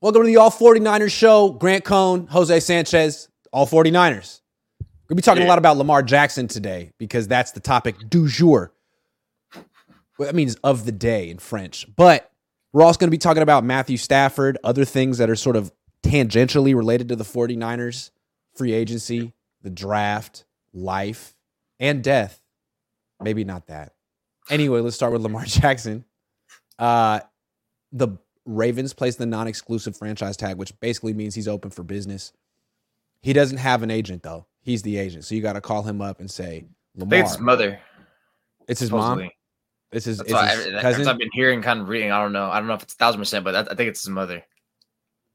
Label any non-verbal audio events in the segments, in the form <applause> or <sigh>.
Welcome to the All 49ers show. Grant Cohn, Jose Sanchez, All 49ers. We'll be talking yeah. a lot about Lamar Jackson today because that's the topic du jour. Well, that means of the day in French. But we're also going to be talking about Matthew Stafford, other things that are sort of tangentially related to the 49ers, free agency, the draft, life, and death. Maybe not that. Anyway, let's start with Lamar <laughs> Jackson. Uh, the Ravens placed the non-exclusive franchise tag, which basically means he's open for business. He doesn't have an agent though. He's the agent, so you got to call him up and say, "Lamar." it's mother. It's his supposedly. mom. It's his, it's his cousin. I've been hearing, kind of reading. I don't know. I don't know if it's a thousand percent, but I, I think it's his mother.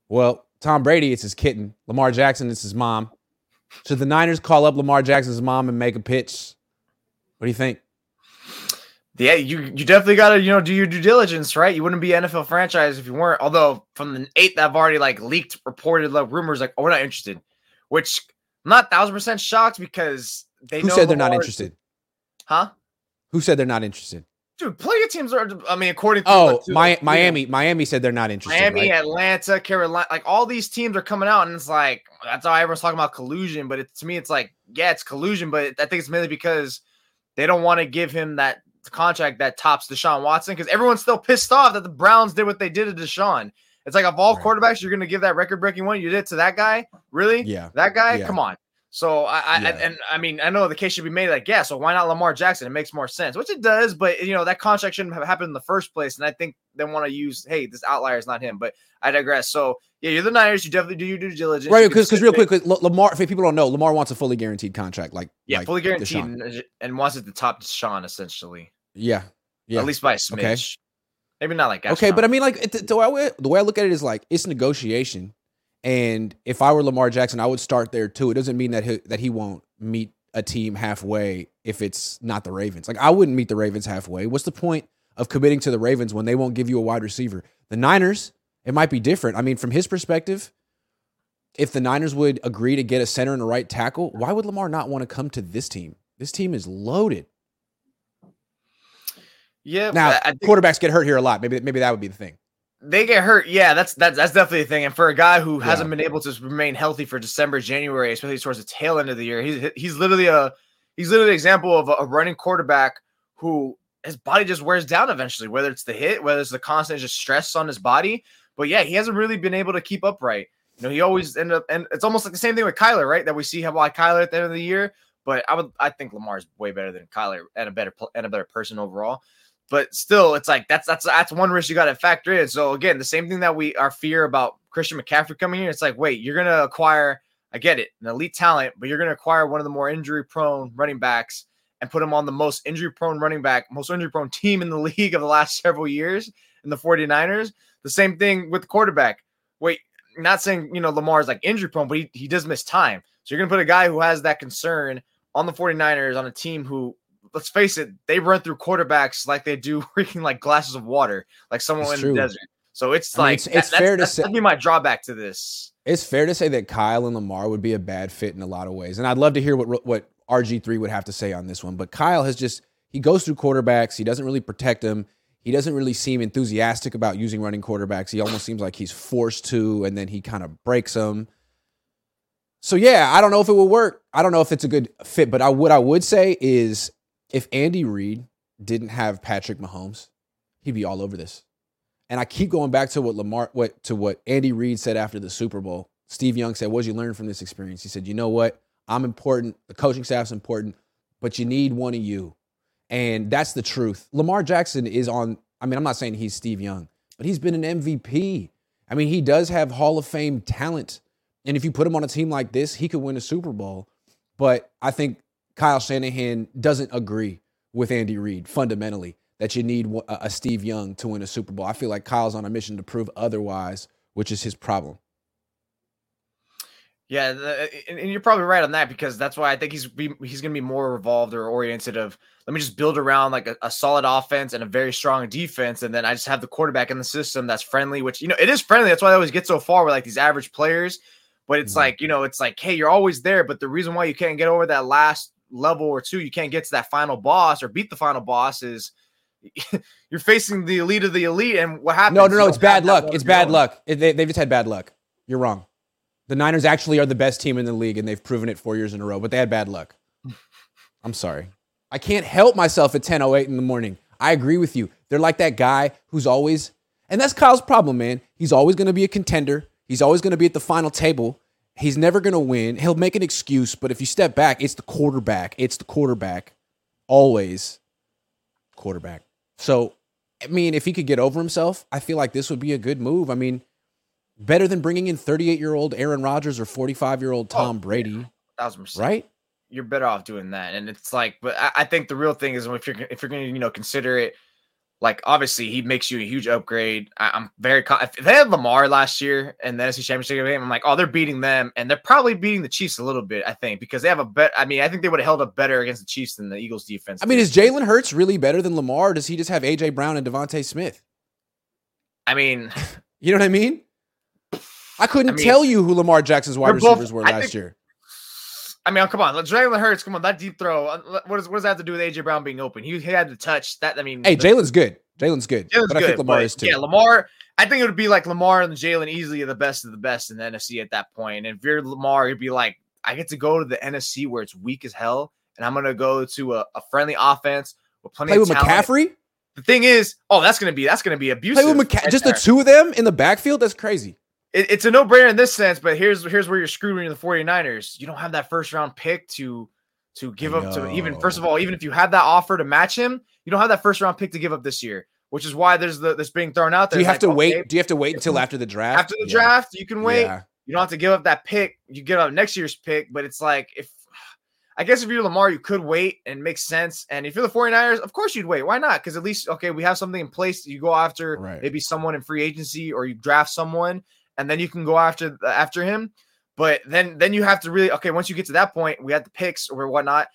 Well, Tom Brady, it's his kitten. Lamar Jackson, it's his mom. Should the Niners call up Lamar Jackson's mom and make a pitch? What do you think? Yeah, you you definitely got to you know do your due diligence, right? You wouldn't be NFL franchise if you weren't. Although from the eight that have already like leaked, reported like rumors like, oh, we're not interested. Which I'm not thousand percent shocked because they who said they're not interested, huh? Who said they're not interested? Dude, plenty of teams are. I mean, according to oh, my, Miami, Miami said they're not interested. Miami, right? Atlanta, Carolina, like all these teams are coming out, and it's like that's all everyone's talking about collusion. But it, to me, it's like yeah, it's collusion, but I think it's mainly because they don't want to give him that contract that tops Deshaun Watson because everyone's still pissed off that the Browns did what they did to Deshaun. It's like of all right. quarterbacks, you're going to give that record breaking one. You did to that guy, really? Yeah, that guy. Yeah. Come on. So I, yeah. I, and I mean I know the case should be made like yeah, so why not Lamar Jackson? It makes more sense, which it does, but you know that contract shouldn't have happened in the first place. And I think they want to use hey, this outlier is not him, but I digress. So yeah, you're the Niners. You definitely do your due diligence, right? Because because real quick, Lamar, if people don't know, Lamar wants a fully guaranteed contract, like yeah, like fully guaranteed, and, and, wants it to top Sean essentially. Yeah, yeah, at least by a smidge. Okay. Maybe not like okay, but I mean like the, the, way, the way I look at it is like it's negotiation and if I were Lamar Jackson, I would start there too. It doesn't mean that he, that he won't meet a team halfway if it's not the Ravens. Like I wouldn't meet the Ravens halfway. What's the point of committing to the Ravens when they won't give you a wide receiver? The Niners, it might be different. I mean, from his perspective, if the Niners would agree to get a center and a right tackle, why would Lamar not want to come to this team? This team is loaded. Yeah. Now quarterbacks get hurt here a lot. Maybe maybe that would be the thing they get hurt. Yeah, that's that's that's definitely a thing. And for a guy who yeah. hasn't been able to remain healthy for December, January, especially towards the tail end of the year, he's he's literally a he's literally an example of a, running quarterback who his body just wears down eventually. Whether it's the hit, whether it's the constant just stress on his body, but yeah, he hasn't really been able to keep upright. You know, he always end up, and it's almost like the same thing with Kyler, right? That we see how like Kyler at the end of the year. But I would, I think Lamar is way better than Kyler and a better and a better person overall but still, it's like that's that's that's one risk you got to factor in. So again, the same thing that we our fear about Christian McCaffrey coming here. It's like, wait, you're gonna acquire. I get it, an elite talent, but you're gonna acquire one of the more injury prone running backs and put him on the most injury prone running back, most injury prone team in the <laughs> league of the last several years in the 49ers. The same thing with the quarterback. Wait, not saying you know Lamar's like injury prone, but he, he does miss time. So you're gonna put a guy who has that concern on the 49ers on a team who let's face it, they run through quarterbacks like they do <laughs> freaking like glasses of water, like someone it's in true. the desert. So it's I like mean, it's, it's that, fair to say. That'd be my drawback to this. It's fair to say that Kyle and Lamar would be a bad fit in a lot of ways, and I'd love to hear what what RG three would have to say on this one. But Kyle has just he goes through quarterbacks. He doesn't really protect them. He doesn't really seem enthusiastic about using running quarterbacks. He almost seems like he's forced to, and then he kind of breaks them. So yeah, I don't know if it will work. I don't know if it's a good fit, but I what I would say is if Andy Reid didn't have Patrick Mahomes, he'd be all over this. And I keep going back to what Lamar, what to what Andy Reid said after the Super Bowl. Steve Young said, "What did you learn from this experience?" He said, "You know what? I'm important. The coaching staff's important, but you need one of you." And that's the truth. Lamar Jackson is on. I mean, I'm not saying he's Steve Young, but he's been an MVP. I mean, he does have Hall of Fame talent. And if you put him on a team like this, he could win a Super Bowl. But I think Kyle Shanahan doesn't agree with Andy Reid fundamentally that you need a Steve Young to win a Super Bowl. I feel like Kyle's on a mission to prove otherwise, which is his problem. Yeah, and you're probably right on that because that's why I think he's he's going to be more revolved or oriented of let me just build around like a, a, solid offense and a very strong defense, and then I just have the quarterback in the system that's friendly, which you know it is friendly. That's why I always get so far with like these average players. But it's mm-hmm. like you know, it's like hey, you're always there, but the reason why you can't get over that last level or two, you can't get to that final boss or beat the final boss is, <laughs> you're facing the elite of the elite, and what happens? No, no, no. It's bad luck. It's bad luck. It, they, they've just had bad luck. You're wrong. The Niners actually are the best team in the league, and they've proven it four years in a row. But they had bad luck. <laughs> I'm sorry. I can't help myself at 10:08 in the morning. I agree with you. They're like that guy who's always, and that's Kyle's problem, man. He's always going to be a contender. He's always going to be at the final table. He's never going to win. He'll make an excuse, but if you step back, it's the quarterback. It's the quarterback. Always quarterback. So, I mean, if he could get over himself, I feel like this would be a good move. I mean, better than bringing in 38 year old Aaron Rodgers or 45 year old Tom oh, Brady. Yeah. Thousand percent. Right? You're better off doing that. And it's like, but I, I think the real thing is if you're if you're going to you know consider it like obviously he makes you a huge upgrade. I, am very con- if they had Lamar last year and the NFC Championship game, I'm like, oh, they're beating them, and they're probably beating the Chiefs a little bit. I think because they have a bet. I mean, I think they would have held up better against the Chiefs than the Eagles defense. I mean, is Jalen Hurts really better than Lamar? does he just have AJ Brown and DeVonta Smith? I mean, <laughs> you know what I mean. <sighs> I couldn't I mean, tell you who Lamar Jackson's wide receivers were last think, year. I mean, come on, Jalen Hurts. Come on, that deep throw. Uh, what does what does that have to do with AJ Brown being open? He, he had to touch that. I mean, hey, Jalen's good. Jalen's good. Jalen's but good, I think Lamar is too. Yeah, Lamar. I think it would be like Lamar and Jalen easily the best of the best in the NFC at that point. And if you're Lamar, you'd be like, I get to go to the NFC where it's weak as hell, and I'm gonna go to a, a friendly offense with plenty Play of with talent. McCaffrey. The thing is, oh, that's gonna be that's gonna be abusive. Play with McCa- just the two of them in the backfield. That's crazy it, it's a no-brainer in this sense, but here's here's where you're screwed when you're the 49ers. You don't have that first round pick to to give up to even first of all, even if you have that offer to match him, you don't have that first round pick to give up this year, which is why there's the this being thrown out there. Do you have like, to wait? Okay, do you have to wait until after the draft? After the yeah. draft, you can wait. Yeah. You don't have to give up that pick. You give up next year's pick, but it's like if I guess if you're Lamar, you could wait and make sense. And if you're the 49ers, of course you'd wait. Why not? Because at least, okay, we have something in place. You go after right. maybe someone in free agency or you draft someone and then you can go after after him. But then then you have to really okay. Once you get to that point, we have the picks or whatnot.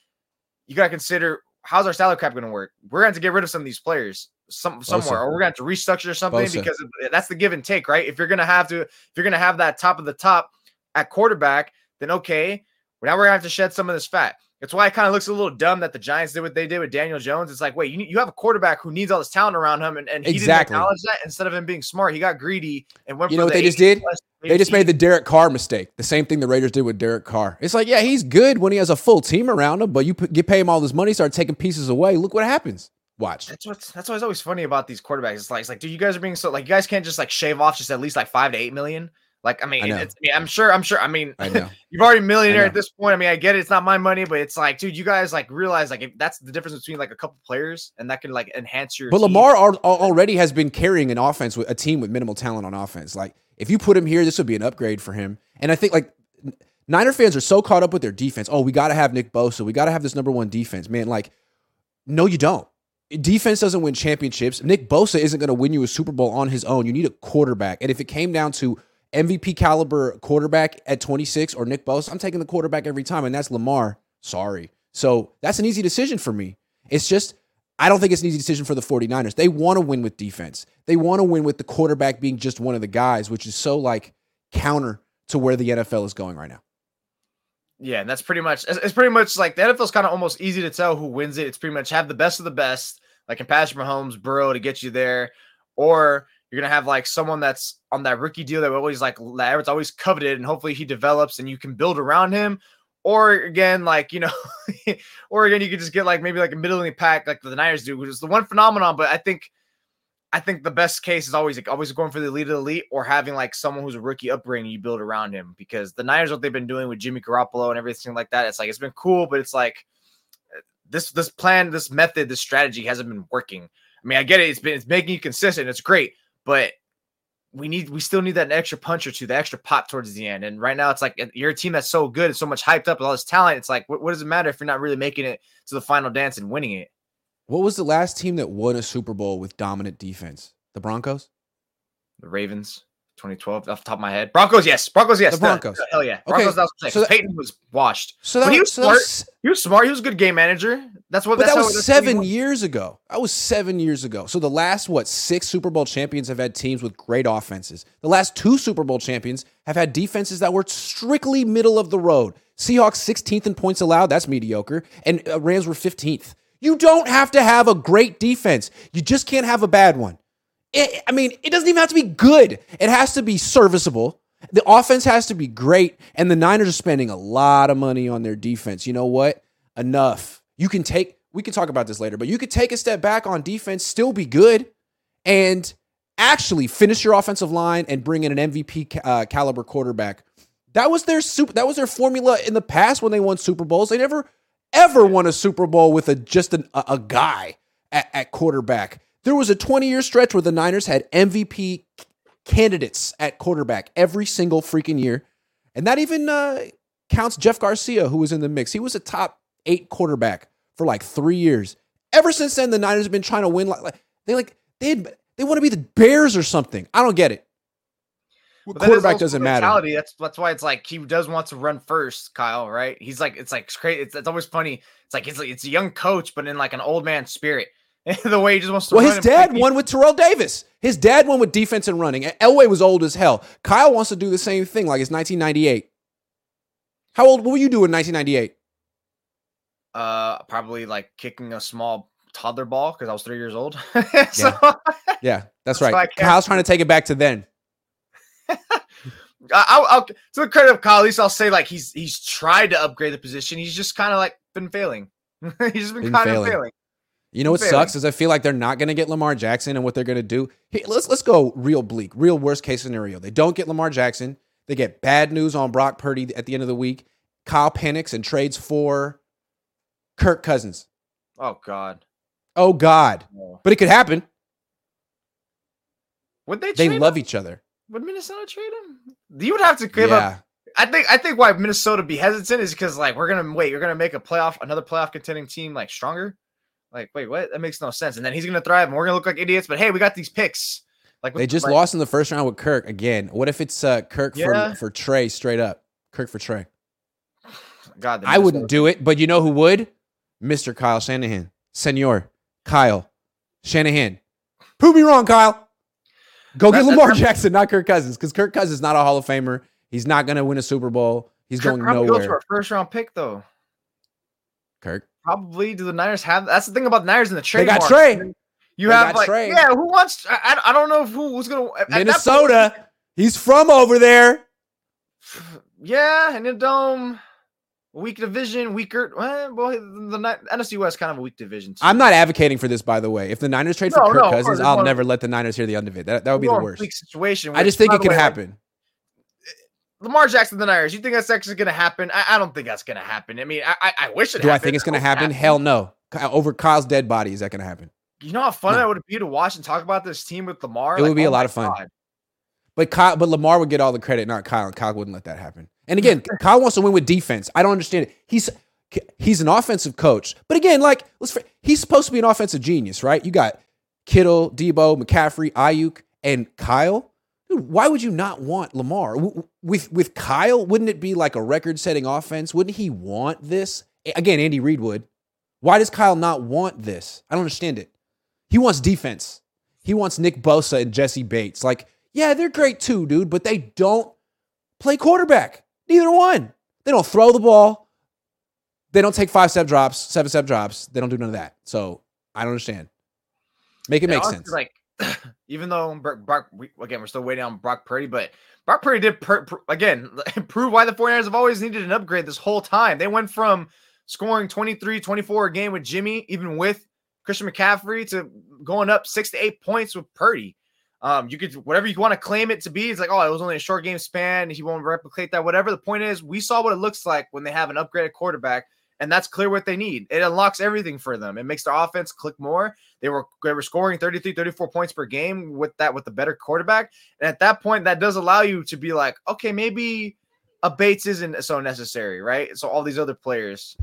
You got to consider how's our salary cap going to work. We're going to have to get rid of some of these players some somewhere, Bosa. or we're going to have to restructure something Bosa. because that's the give and take, right? If you're going to have to, if you're going to have that top of the top at quarterback, then okay, now we're going to have to shed some of this fat. That's why it kind of looks a little dumb that the Giants did what they did with Daniel Jones. It's like, wait, you, you have a quarterback who needs all this talent around him, and, and he exactly. didn't acknowledge that. Instead of him being smart, he got greedy and went. You know what the they just did? They just made the Derek Carr mistake. The same thing the Raiders did with Derek Carr. It's like, yeah, he's good when he has a full team around him, but you, you pay him all this money, start taking pieces away. Look what happens. Watch. That's what's that's what's always funny about these quarterbacks. It's like, it's like, dude, you guys are being so like, you guys can't just like shave off just at least like five to eight million. Like, I mean, I, I mean, I'm sure, I'm sure. I mean, I <laughs> you've already millionaire at this point. I mean, I get it. It's not my money, but it's like, dude, you guys like realize like that's the difference between like a couple players and that can like enhance your. But team. Lamar already has been carrying an offense with a team with minimal talent on offense. Like, if you put him here, this would be an upgrade for him. And I think like Niner fans are so caught up with their defense. Oh, we got to have Nick Bosa. We got to have this number one defense, man. Like, no, you don't. Defense doesn't win championships. Nick Bosa isn't going to win you a Super Bowl on his own. You need a quarterback. And if it came down to MVP caliber quarterback at 26 or Nick Bosa, I'm taking the quarterback every time, and that's Lamar. Sorry. So that's an easy decision for me. It's just, I don't think it's an easy decision for the 49ers. They want to win with defense. They want to win with the quarterback being just one of the guys, which is so like counter to where the NFL is going right now. Yeah, and that's pretty much it's pretty much like the NFL's kind of almost easy to tell who wins it. It's pretty much have the best of the best, like in Patrick Mahomes, Burrow to get you there, or you're gonna have like someone that's on that rookie deal that always like it's always coveted, and hopefully he develops and you can build around him. Or again, like you know, <laughs> or again, you could just get like maybe like a middling pack like the Niners do, which is the one phenomenon. But I think, I think the best case is always like always going for the elite of the elite, or having like someone who's a rookie upbringing you build around him. Because the Niners, what they've been doing with Jimmy Garoppolo and everything like that, it's like it's been cool, but it's like uh, this this plan, this method, this strategy hasn't been working. I mean, I get it; it's been it's making you consistent, it's great, but we need we still need that extra punch or two, the extra pop towards the end. And right now, it's like you're a team that's so good and so much hyped up with all this talent. It's like, what, what does it matter if you're not really making it to the final dance and winning it? What was the last team that won a Super Bowl with dominant defense? The Broncos, the Ravens. 2012 off the top of my head. Broncos, yes. Broncos, yes. The Broncos. The, hell yeah. Broncos, okay. so that, Peyton was washed. So that, but he was so smart. Was, he was smart. He was a good game manager. That's what. But that's that was seven years ago. That was seven years ago. So the last what six Super Bowl champions have had teams with great offenses. The last two Super Bowl champions have had defenses that were strictly middle of the road. Seahawks 16th in points allowed. That's mediocre. And uh, Rams were 15th. You don't have to have a great defense. You just can't have a bad one. It, I mean, it doesn't even have to be good. It has to be serviceable. The offense has to be great, and the Niners are spending a lot of money on their defense. You know what? Enough. You can take. We can talk about this later, but you could take a step back on defense, still be good, and actually finish your offensive line and bring in an MVP uh, caliber quarterback. That was their super. That was their formula in the past when they won Super Bowls. They never ever won a Super Bowl with a just an, a, a guy at, at quarterback. There was a 20 year stretch where the Niners had MVP candidates at quarterback every single freaking year. And that even uh, counts Jeff Garcia, who was in the mix. He was a top eight quarterback for like three years. Ever since then, the Niners have been trying to win. Like, like they like they they want to be the Bears or something. I don't get it. Quarterback doesn't matter. That's that's why it's like he does want to run first, Kyle. Right? He's like it's like it's crazy. It's, it's always funny. It's like it's like it's a young coach, but in like an old man spirit. <laughs> the way he just wants to. Well, his dad won with Terrell Davis. His dad won with defense and running. Elway was old as hell. Kyle wants to do the same thing, like it's 1998. How old? What were you doing in 1998? Uh, probably like kicking a small toddler ball because I was three years old. <laughs> so, yeah. <laughs> yeah, that's, that's right. Kyle's trying to take it back to then. I'll, I'll, to the credit of Kyle, at least I'll say like he's he's tried to upgrade the position. He's just kind of like been failing. he's just been, been kind of failing. You know what failing. sucks is I feel like they're not going to get Lamar Jackson, and what they're going to do. Hey, let's let's go real bleak, real worst case scenario. They don't get Lamar Jackson. They get bad news on Brock Purdy at the end of the week. Kyle panics and trades for Kirk Cousins. Oh God. Oh God. But it could happen. Would they? They love him? each other. Would Minnesota trade him? You would have to give yeah. up. I think I think why Minnesota be hesitant is because like we're gonna wait. You're gonna make a playoff, another playoff contending team like stronger. Like, wait, what? That makes no sense. And then he's gonna thrive, and we're gonna look like idiots. But hey, we got these picks. Like they just lost in the first round with Kirk again. What if it's uh, Kirk yeah. for for Trey straight up? Kirk for Trey. <sighs> God, I wouldn't do it, but you know who would? Mr. Kyle Shanahan, Senor Kyle Shanahan. Prove me wrong, Kyle. Go that, get Lamar Jackson, not Kirk Cousins, because Kirk Cousins is not a Hall of Famer. He's not going to win a Super Bowl. He's Kirk going nowhere. Goes for a first round pick, though. Kirk. Probably do the Niners have? That's the thing about the Niners in the trade. They got Trey. You they have like Trey. yeah. Who wants? I, I don't know who was gonna Minnesota. Point, he's from over there. <sighs> Yeah, and the dome. Weak division, weaker. Well, the, the NFC West kind of a weak division. Too. I'm not advocating for this, by the way. If the Niners trade no, for Kirk no, Cousins, I'll never let the Niners hear the end of it. That, that would be the worst. situation. I just think it could happen. Like, Lamar Jackson, the Niners. You think that's actually going to happen? I, I, don't think that's going to happen. I mean, I, I, I wish it. Do happened. I think it's going to happen? Hell no. Over Kyle's dead body, is that going to happen? You know how fun no. that would be to watch and talk about this team with Lamar. It like, would be oh a lot of fun. God. But Kyle, but Lamar would get all the credit, not Kyle. And Kyle wouldn't let that happen. And again, <laughs> Kyle wants to win with defense. I don't understand it. He's he's an offensive coach, but again, like let's he's supposed to be an offensive genius, right? You got Kittle, Deebo, McCaffrey, Aiyuk, and Kyle Dude, why would you not want Lamar with with Kyle? Wouldn't it be like a record-setting offense? Wouldn't he want this? Again, Andy Reid would. Why does Kyle not want this? I don't understand it. He wants defense. He wants Nick Bosa and Jessie Bates. Like, yeah, they're great too, dude, but they don't play quarterback. Neither one. They don't throw the ball. They don't take five step drops, seven step drops. They don't do none of that. So I don't understand. Make it make sense. Like <coughs> even though Brock, we, again, we're still waiting on Brock Purdy, but Brock Purdy did, per, per, again, <laughs> prove why the 49ers have always needed an upgrade this whole time. They went from scoring 23, 24 a game with Jimmy, even with Christian McCaffrey, to going up six to eight points with Purdy. Um, you could whatever you want to claim it to be. It's like, oh, it was only a short game span. He won't replicate that. Whatever. The point is, we saw what it looks like when they have an upgraded quarterback and that's clear what they need. It unlocks everything for them. It makes their offense click more. They were they were scoring 33, 34 points per game with that with the better quarterback. And at that point, that does allow you to be like, okay, maybe a Bates isn't so necessary, right? So all these other players.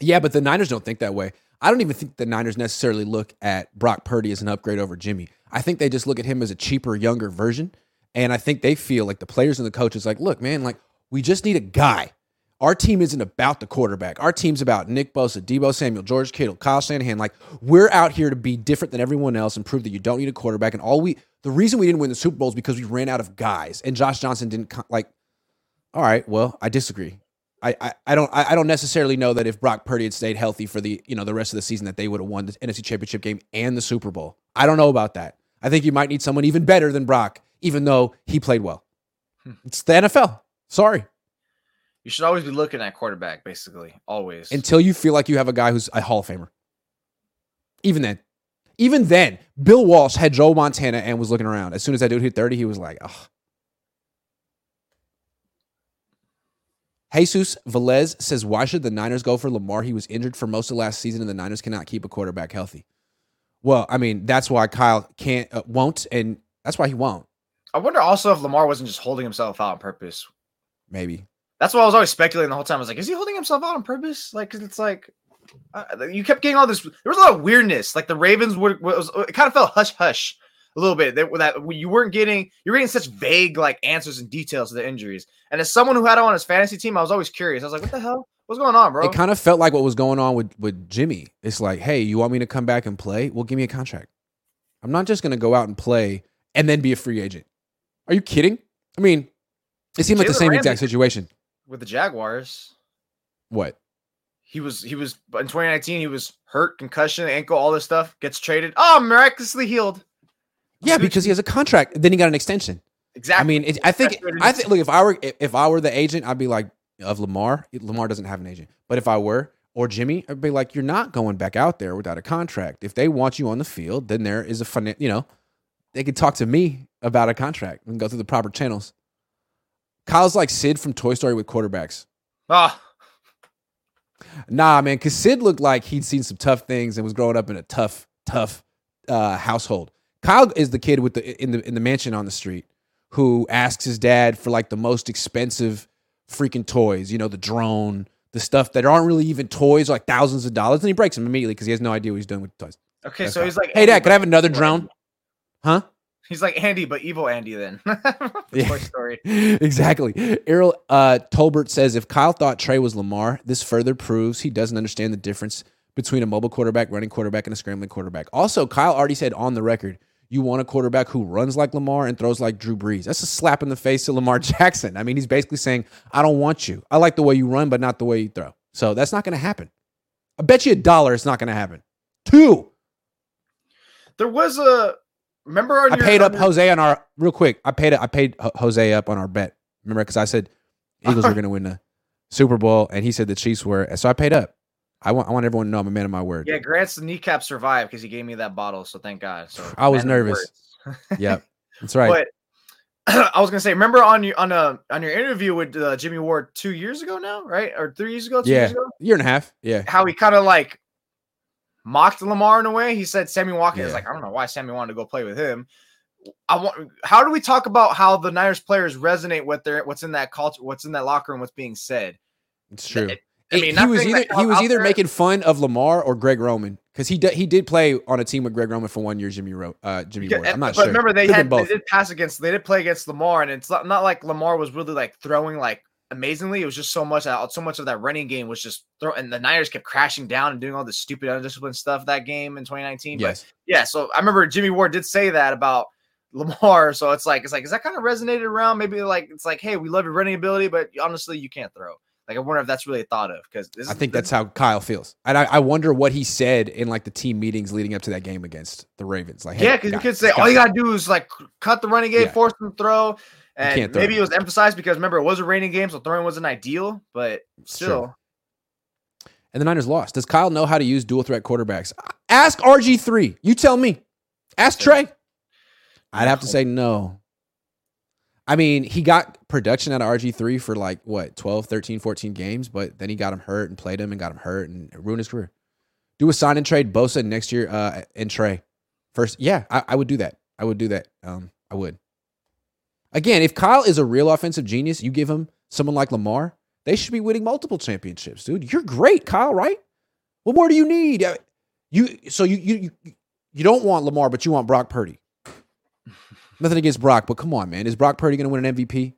Yeah, but the Niners don't think that way. I don't even think the Niners necessarily look at Brock Purdy as an upgrade over Jimmy. I think they just look at him as a cheaper, younger version. And I think they feel like the players and the coaches like, look, man, like we just need a guy our team isn't about the quarterback. Our team's about Nick Bosa, Deebo Samuel, George Kittle, Kyle Shanahan. Like we're out here to be different than everyone else and prove that you don't need a quarterback. And all we, the reason we didn't win the Super Bowl is because we ran out of guys, and Josh Johnson didn't like. All right, well, I disagree. I, I, I don't I, I don't necessarily know that if Brock Purdy had stayed healthy for the you know the rest of the season that they would have won the NFC Championship game and the Super Bowl. I don't know about that. I think you might need someone even better than Brock, even though he played well. Hmm. It's the NFL. Sorry. You should always be looking at quarterback, basically. Always. Until you feel like you have a guy who's a Hall of Famer. Even then. Even then, Bill Walsh had Joe Montana and was looking around. As soon as that dude hit 30, he was like, oh. Jesus Velez says, Why should the Niners go for Lamar? He was injured for most of last season, and the Niners cannot keep a quarterback healthy. Well, I mean, that's why Kyle can't, uh, won't, and that's why he won't. I wonder also if Lamar wasn't just holding himself out on purpose. Maybe. That's why I was always speculating the whole time. I was like, is he holding himself out on purpose? Like, cause it's like, uh, you kept getting all this. There was a lot of weirdness. Like the Ravens would, was, it kind of felt hush hush a little bit. That, that you weren't getting, you're getting such vague like answers and details of the injuries. And as someone who had him on his fantasy team, I was always curious. I was like, what the hell? What's going on, bro? It kind of felt like what was going on with with Jimmy. It's like, hey, you want me to come back and play? Well, give me a contract. I'm not just going to go out and play and then be a free agent. Are you kidding? I mean, it seemed like the same Ramsey exact situation with the Jaguars. What? He was he was in 2019. He was hurt, concussion, ankle, all this stuff. Gets traded. Oh, miraculously healed. Yeah, because he has a contract. Then he got an extension. Exactly. I mean, it, I think I think look if I were if I were the agent, I'd be like of Lamar. Lamar doesn't have an agent, but if I were or Jimmy, I'd be like, you're not going back out there without a contract. If they want you on the field, then there is a fun. You know, they could talk to me about a contract and go through the proper channels. Kyle's like Sid from Toy Story with quarterbacks. Ah. Nah, man, because Sid looked like he'd seen some tough things and was growing up in a tough, tough uh, household. Kyle is the kid with the in the in the mansion on the street who asks his dad for like the most expensive freaking toys. You know, the drone, the stuff that aren't really even toys, like thousands of dollars, and he breaks them immediately because he has no idea what he's doing with the toys. Okay, That's so he's like, "Hey, Dad, could I have another drone?" Huh? He's like Andy, but evil Andy. Then <laughs> Toy Story. <laughs> exactly. Errol uh, Tolbert says if Kyle thought Trey was Lamar, this further proves he doesn't understand the difference between a mobile quarterback, running quarterback, and a scrambling quarterback. Also, Kyle already said on the record, you want a quarterback who runs like Lamar and throws like Drew Brees. That's a slap in the face to Lamar <laughs> Jackson. I mean, he's basically saying, I don't want you. I like the way you run, but not the way you throw. So that's not going to happen. I bet you a dollar it's not going to happen. Two. There was a Remember, I your, paid up your... Jose on our real quick. I paid I paid Jose up on our bet. Remember, because I said Eagles were <laughs> going to win the Super Bowl, and he said the Chiefs were. So I paid up. I want I want everyone to know I'm a man of my word. Yeah, Grant's kneecap survived because he gave me that bottle. So thank God. So I was nervous. <laughs> yep, that's right. But <clears throat> I was gonna say, remember on your on a on your interview with uh, Jimmy Ward two years ago now, right? Or three years ago? yeah, years ago? year and a half. Yeah. How he kind of like mocked Lamar in a way. He said Sammy Watkins yeah. like, I don't know why Sammy wanted to go play with him. I want. How do we talk about how the Niners players resonate with their what's in that culture, what's in that locker room, what's being said? It's true. It, I mean, he was either he was either there. making fun of Lamar or Greg Roman because he did he did play on a team with Greg Roman for one year. Jimmy Ro, uh, Jimmy yeah, Ward. I'm not but sure. remember they had they did pass against they did play against Lamar, and it's not, not like Lamar was really like throwing like amazingly. It was just so much uh, so much of that running game was just throw, and the Niners kept crashing down and doing all this stupid undisciplined stuff that game in 2019. Yes, but yeah. So I remember Jimmy Ward did say that about Lamar. So it's like it's like is that kind of resonated around? Maybe like it's like, hey, we love your running ability, but honestly, you can't throw. Like I wonder if that's really thought of because I think that's how Kyle feels, and I, I, wonder what he said in like the team meetings leading up to that game against the Ravens. Like, hey, yeah, because you could say all you gotta do is like cut the running game, yeah. force them to throw, and maybe it was emphasized because remember it was a raining game, so throwing wasn't ideal, but still. And the Niners lost. Does Kyle know how to use dual threat quarterbacks? Ask RG three. You tell me. Ask Trey. I'd have to say no. I mean, he got production out of RG3 for like what, 12, 13, 14 games, but then he got him hurt and played him and got him hurt and ruined his career. Do a sign and trade Bosa next year uh, and Trey. First, yeah, I, I, would do that. I would do that. Um, I would. Again, if Kyle is a real offensive genius, you give him someone like Lamar, they should be winning multiple championships, dude. You're great, Kyle, right? What more do you need? Uh, you so you you you don't want Lamar, but you want Brock Purdy. <laughs> Nothing against Brock, but come on, man. Is Brock Purdy going to win an MVP?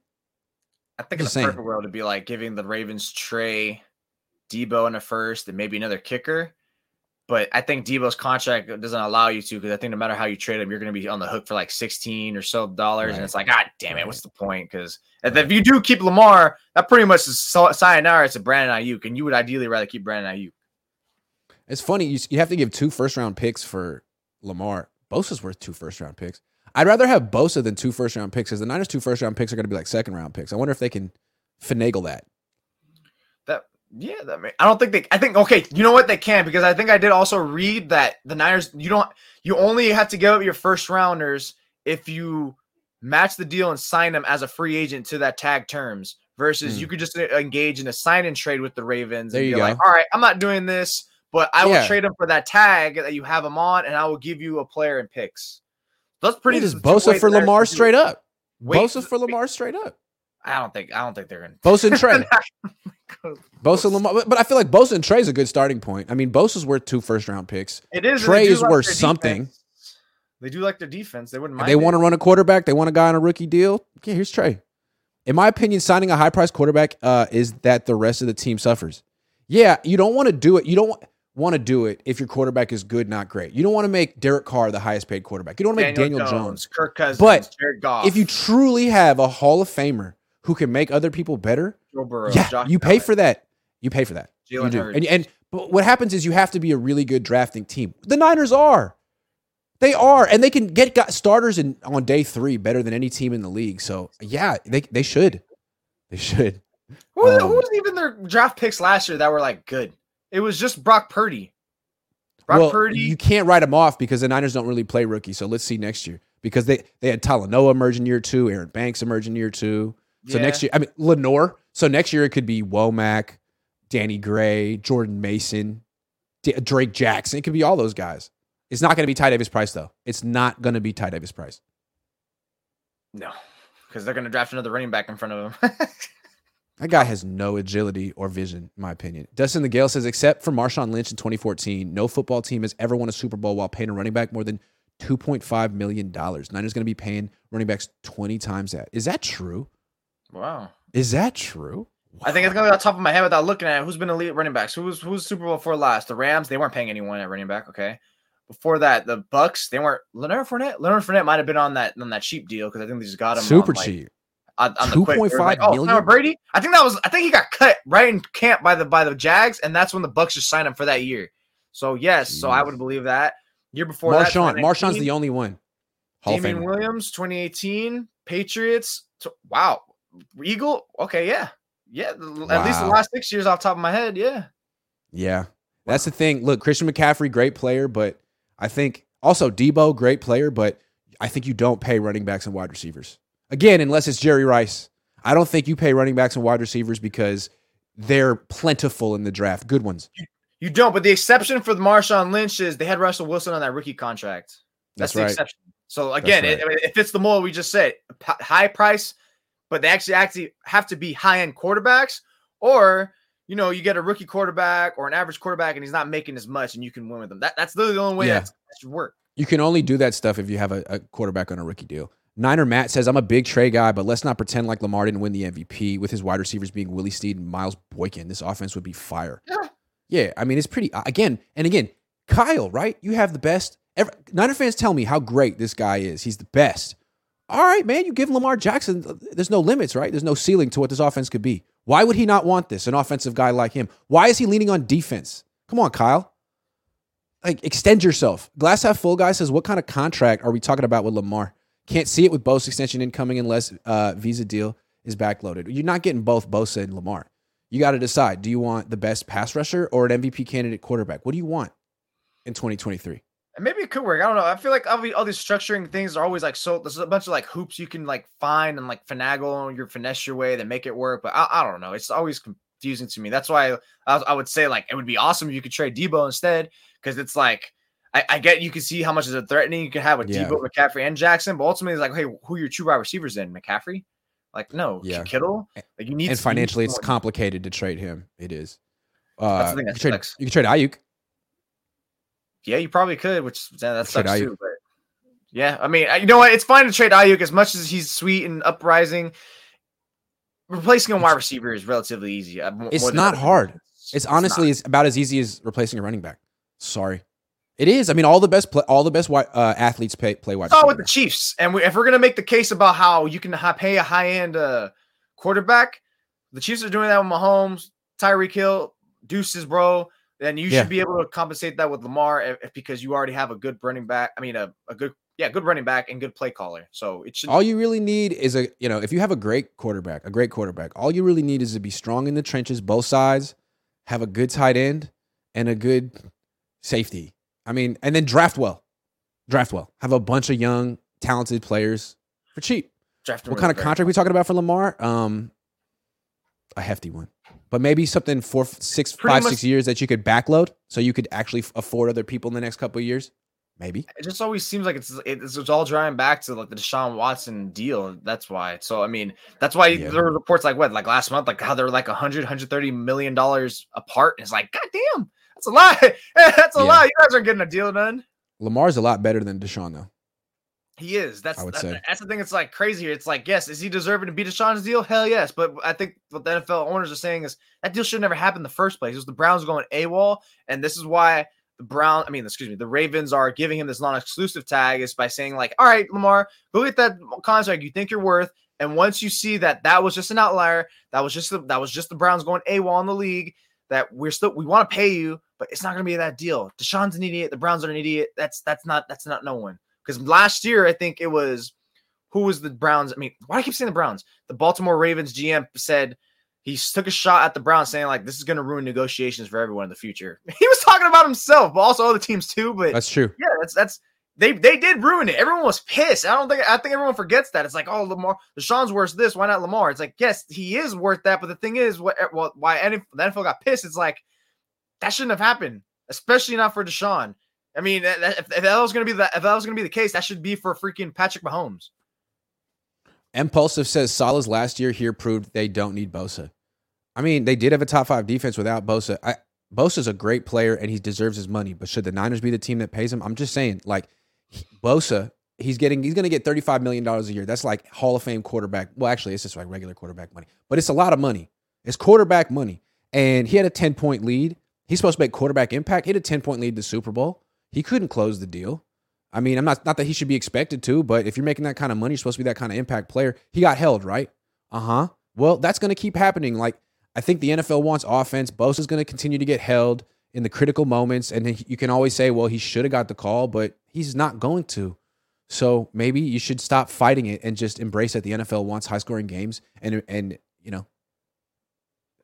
I think in the saying. perfect world, it'd be like giving the Ravens Trey, Deebo in a first, and maybe another kicker. But I think Deebo's contract doesn't allow you to because I think no matter how you trade him, you're going to be on the hook for like 16 or so dollars. Right. And it's like, God damn it, what's the point? Because right. if you do keep Lamar, that pretty much is sayonara to Brandon Aiyuk. And you would ideally rather keep Brandon Aiyuk. It's funny. You, you have to give two first round picks for Lamar. Bosa's worth two first round picks. I'd rather have Bosa than two first round picks because the Niners' two first round picks are going to be like second round picks. I wonder if they can finagle that. Yeah, that may, I don't think they. I think okay, you know what they can because I think I did also read that the Niners you don't you only have to give up your first rounders if you match the deal and sign them as a free agent to that tag terms versus mm. you could just engage in a sign and trade with the Ravens. There and you go. Like, All right, I'm not doing this, but I will trade them for that tag that you have them on, and I will give you a player and picks. That's pretty. Just Bosa for Lamar straight up. Wait, Bosa for Lamar straight up. I don't think. I don't think they're going. to Bosa and Trey. <laughs> <laughs> <laughs> Bosa Lamar, but I feel like Bosa and Trey is a good starting point. I mean, Bosa's worth two first round picks. It is. Trey is like worth something. They do like their defense. They wouldn't mind. They want to run a quarterback. They want a guy on a rookie deal. Okay, here's Trey. In my opinion, signing a high price quarterback uh, is that the rest of the team suffers. Yeah, you don't want to do it. You don't want want to do it if your quarterback is good, not great. You don't want to make Derek Carr the highest paid quarterback. You don't want to make Daniel, Daniel Jones, Jones, Kirk Cousins, but Jared Goff. if you truly have a Hall of Famer who can make other people better, Burrow, yeah, Josh you pay for that. You pay for that. Jalen you do. Hurts. And, and but what happens is you have to be a really good drafting team. The Niners are. They are, and they can get starters in on day three better than any team in the league. So yeah, they they should, they should. Who, um, who was even their draft picks last year that were like good? It was just Brock Purdy. Brock well, Purdy. You can't write them off because the Niners don't really play rookie. So let's see next year because they they had Talanoa emerge in year two, Aaron Banks emerge in year two. So yeah. next year, I mean Lenoir. So next year it could be Womack, Danny Gray, Jordan Mason, D- Drake Jackson. It could be all those guys. It's not going to be Ty Davis Price though. It's not going to be Ty Davis Price. No, because they're going to draft another running back in front of him. <laughs> that guy has no agility or vision, in my opinion. Dustin the Gale says, except for Marshawn Lynch in 2014, no football team has ever won a Super Bowl while paying a running back more than $2.5 million. Niners going to be paying running backs 20 times that. Is that true? Wow. Is that true? I think it's gonna be on top of my head without looking at it. Who's been elite running backs? Who's who's Super Bowl for last? The Rams. They weren't paying anyone at running back. Okay. Before that, the Bucs. They weren't. Leonard Fournette. Leonard Fournette might have been on that on that cheap deal because I think they just got him super on, like, cheap. On, on Two point five like, million. Oh, Brady. I think that was. I think he got cut right in camp by the by the Jags, and that's when the Bucs just signed him for that year. So yes, Jeez. so I would believe that. Year before Marshawn. that, Marshawn's the only one. Hall Damien Williams, 2018 Patriots. Wow, Eagle. Okay, yeah. Yeah, wow. at least the last six years off top of my head. Yeah. Yeah. That's the thing. Look, Christian McCaffrey, great player, but I think also Deebo, great player, but I think you don't pay running backs and wide receivers. Again, unless it's Jerry Rice. I don't think you pay running backs and wide receivers because they're plentiful in the draft. Good ones. You don't, but the exception for the Marshawn Lynch is they had Russell Wilson on that rookie contract. That's, That's the right. exception. So again, right. it, it fits the mold we just said. P- high price, but they actually actually have to be high end quarterbacks, or you know, you get a rookie quarterback or an average quarterback, and he's not making as much, and you can win with them. That, that's literally the only way yeah. that should work. You can only do that stuff if you have a, a quarterback on a rookie deal. Niner Matt says, I'm a big Trey guy, but let's not pretend like Lamar didn't win the MVP with his wide receivers being Willie Snead and Miles Boykin. This offense would be fire. Yeah. Yeah. I mean, it's pretty, uh, again, and again, Kyle, right? You have the best. Ever, Niner fans tell me how great this guy is. He's the best. All right, man, you give Lamar Jackson, there's no limits, right? There's no ceiling to what this offense could be. Why would he not want this, an offensive guy like him? Why is he leaning on defense? Come on, Kyle. Like, extend yourself. Glass half full guy says, What kind of contract are we talking about with Lamar? Can't see it with Bosa extension incoming unless uh, visa deal is backloaded. You're not getting both Bosa and Lamar. You got to decide do you want the best pass rusher or an MVP candidate quarterback? What do you want in 2023? Maybe it could work. I don't know. I feel like all, all these structuring things are always like so. There's a bunch of like hoops you can like find and like finagle your finesse your way that make it work. But I, I don't know. It's always confusing to me. That's why I, I, would say like it would be awesome if you could trade Deebo instead because it's like I, I, get you can see how much is a threatening you can have with yeah. Deebo, McCaffrey, and Jackson. But ultimately, it's like, hey, who are your true wide receivers in McCaffrey? Like no, yeah. Kittle. Like you need and financially, it's complicated to trade him. It is. Uh, you, can trade, you can trade Aiyuk. Yeah, you probably could, which yeah, that sucks too. But yeah, I mean, you know what? It's fine to trade Aiyuk as much as he's sweet and uprising. Replacing a wide receiver is relatively easy. It's not hard. It's, it's honestly it's about as easy as replacing a running back. Sorry. It is. I mean, all the best play, all the best uh, athletes pay, play wide. It's with the Chiefs, and we, if we're gonna make the case about how you can pay a high end uh, quarterback, the Chiefs are doing that with Mahomes, Tyreek Hill, Deuces, bro. Then you yeah. should be able to compensate that with Lamar if, because you already have a good running back. I mean, a, a good yeah, good running back and good play caller. So it should. All you really need is a you know if you have a great quarterback, a great quarterback, all you really need is to be strong in the trenches, both sides, have a good tight end and a good safety. I mean, and then draft well, draft well. Have a bunch of young, talented players for cheap. Draft what kind of contract we talking about for Lamar? Um, a hefty one, but maybe something four, six, Pretty five, much, six years that you could backload, so you could actually afford other people in the next couple of years. Maybe it just always seems like it's it's, it's all drawing back to like the Deshaun Watson deal. That's why. So I mean, that's why yeah. there were reports like what, like last month, like how they're like 100, 130 million dollars apart. And it's like, god damn, that's a lot. <laughs> that's a yeah. lot. You guys aren't getting a deal done. Lamar's a lot better than Deshaun, though. He is. That's I would that, say. that's the thing. It's like crazy. It's like, yes, is he deserving to be Deshaun's deal? Hell yes. But I think what the NFL owners are saying is that deal should never happen in the first place. It was the Browns going AWOL, and this is why the Brown, I mean, excuse me, the Ravens are giving him this non-exclusive tag is by saying like, all right, Lamar, go get that contract you think you're worth. And once you see that that was just an outlier, that was just the, that was just the Browns going AWOL in the league, that we're still we want to pay you, but it's not going to be that deal. Deshaun's an idiot. The Browns are an idiot. That's that's not that's not no one. Because last year, I think it was who was the Browns? I mean, why do I keep saying the Browns? The Baltimore Ravens GM said he took a shot at the Browns, saying like this is going to ruin negotiations for everyone in the future. <laughs> He was talking about himself, but also other teams too. But that's true. Yeah, that's that's they they did ruin it. Everyone was pissed. I don't think I think everyone forgets that. It's like, oh, Lamar, Deshaun's worth this. Why not Lamar? It's like, yes, he is worth that. But the thing is, what well, why the NFL got pissed? It's like that shouldn't have happened, especially not for Deshaun. I mean, if, if that was to be the if that was to be the case, that should be for freaking Patrick Mahomes. Impulsive says Saleh's last year here proved they don't need Bosa. I mean, they did have a top five defense without Bosa. I, Bosa's a great player and he deserves his money, but should the Niners be the team that pays him? I'm just saying, like Bosa, he's getting he's going to get 35 million dollars a year. That's like Hall of Fame quarterback. Well, actually, it's just like regular quarterback money, but it's a lot of money. It's quarterback money, and he had a 10 point lead. He's supposed to make quarterback impact. He had a 10 point lead the Super Bowl. He couldn't close the deal. I mean, I'm not not that he should be expected to, but if you're making that kind of money, you're supposed to be that kind of impact player. He got held, right? Uh huh. Well, that's going to keep happening. Like I think the NFL wants offense. Bosa's going to continue to get held in the critical moments, and you can always say, well, he should have got the call, but he's not going to. So maybe you should stop fighting it and just embrace that the NFL wants high scoring games and and you know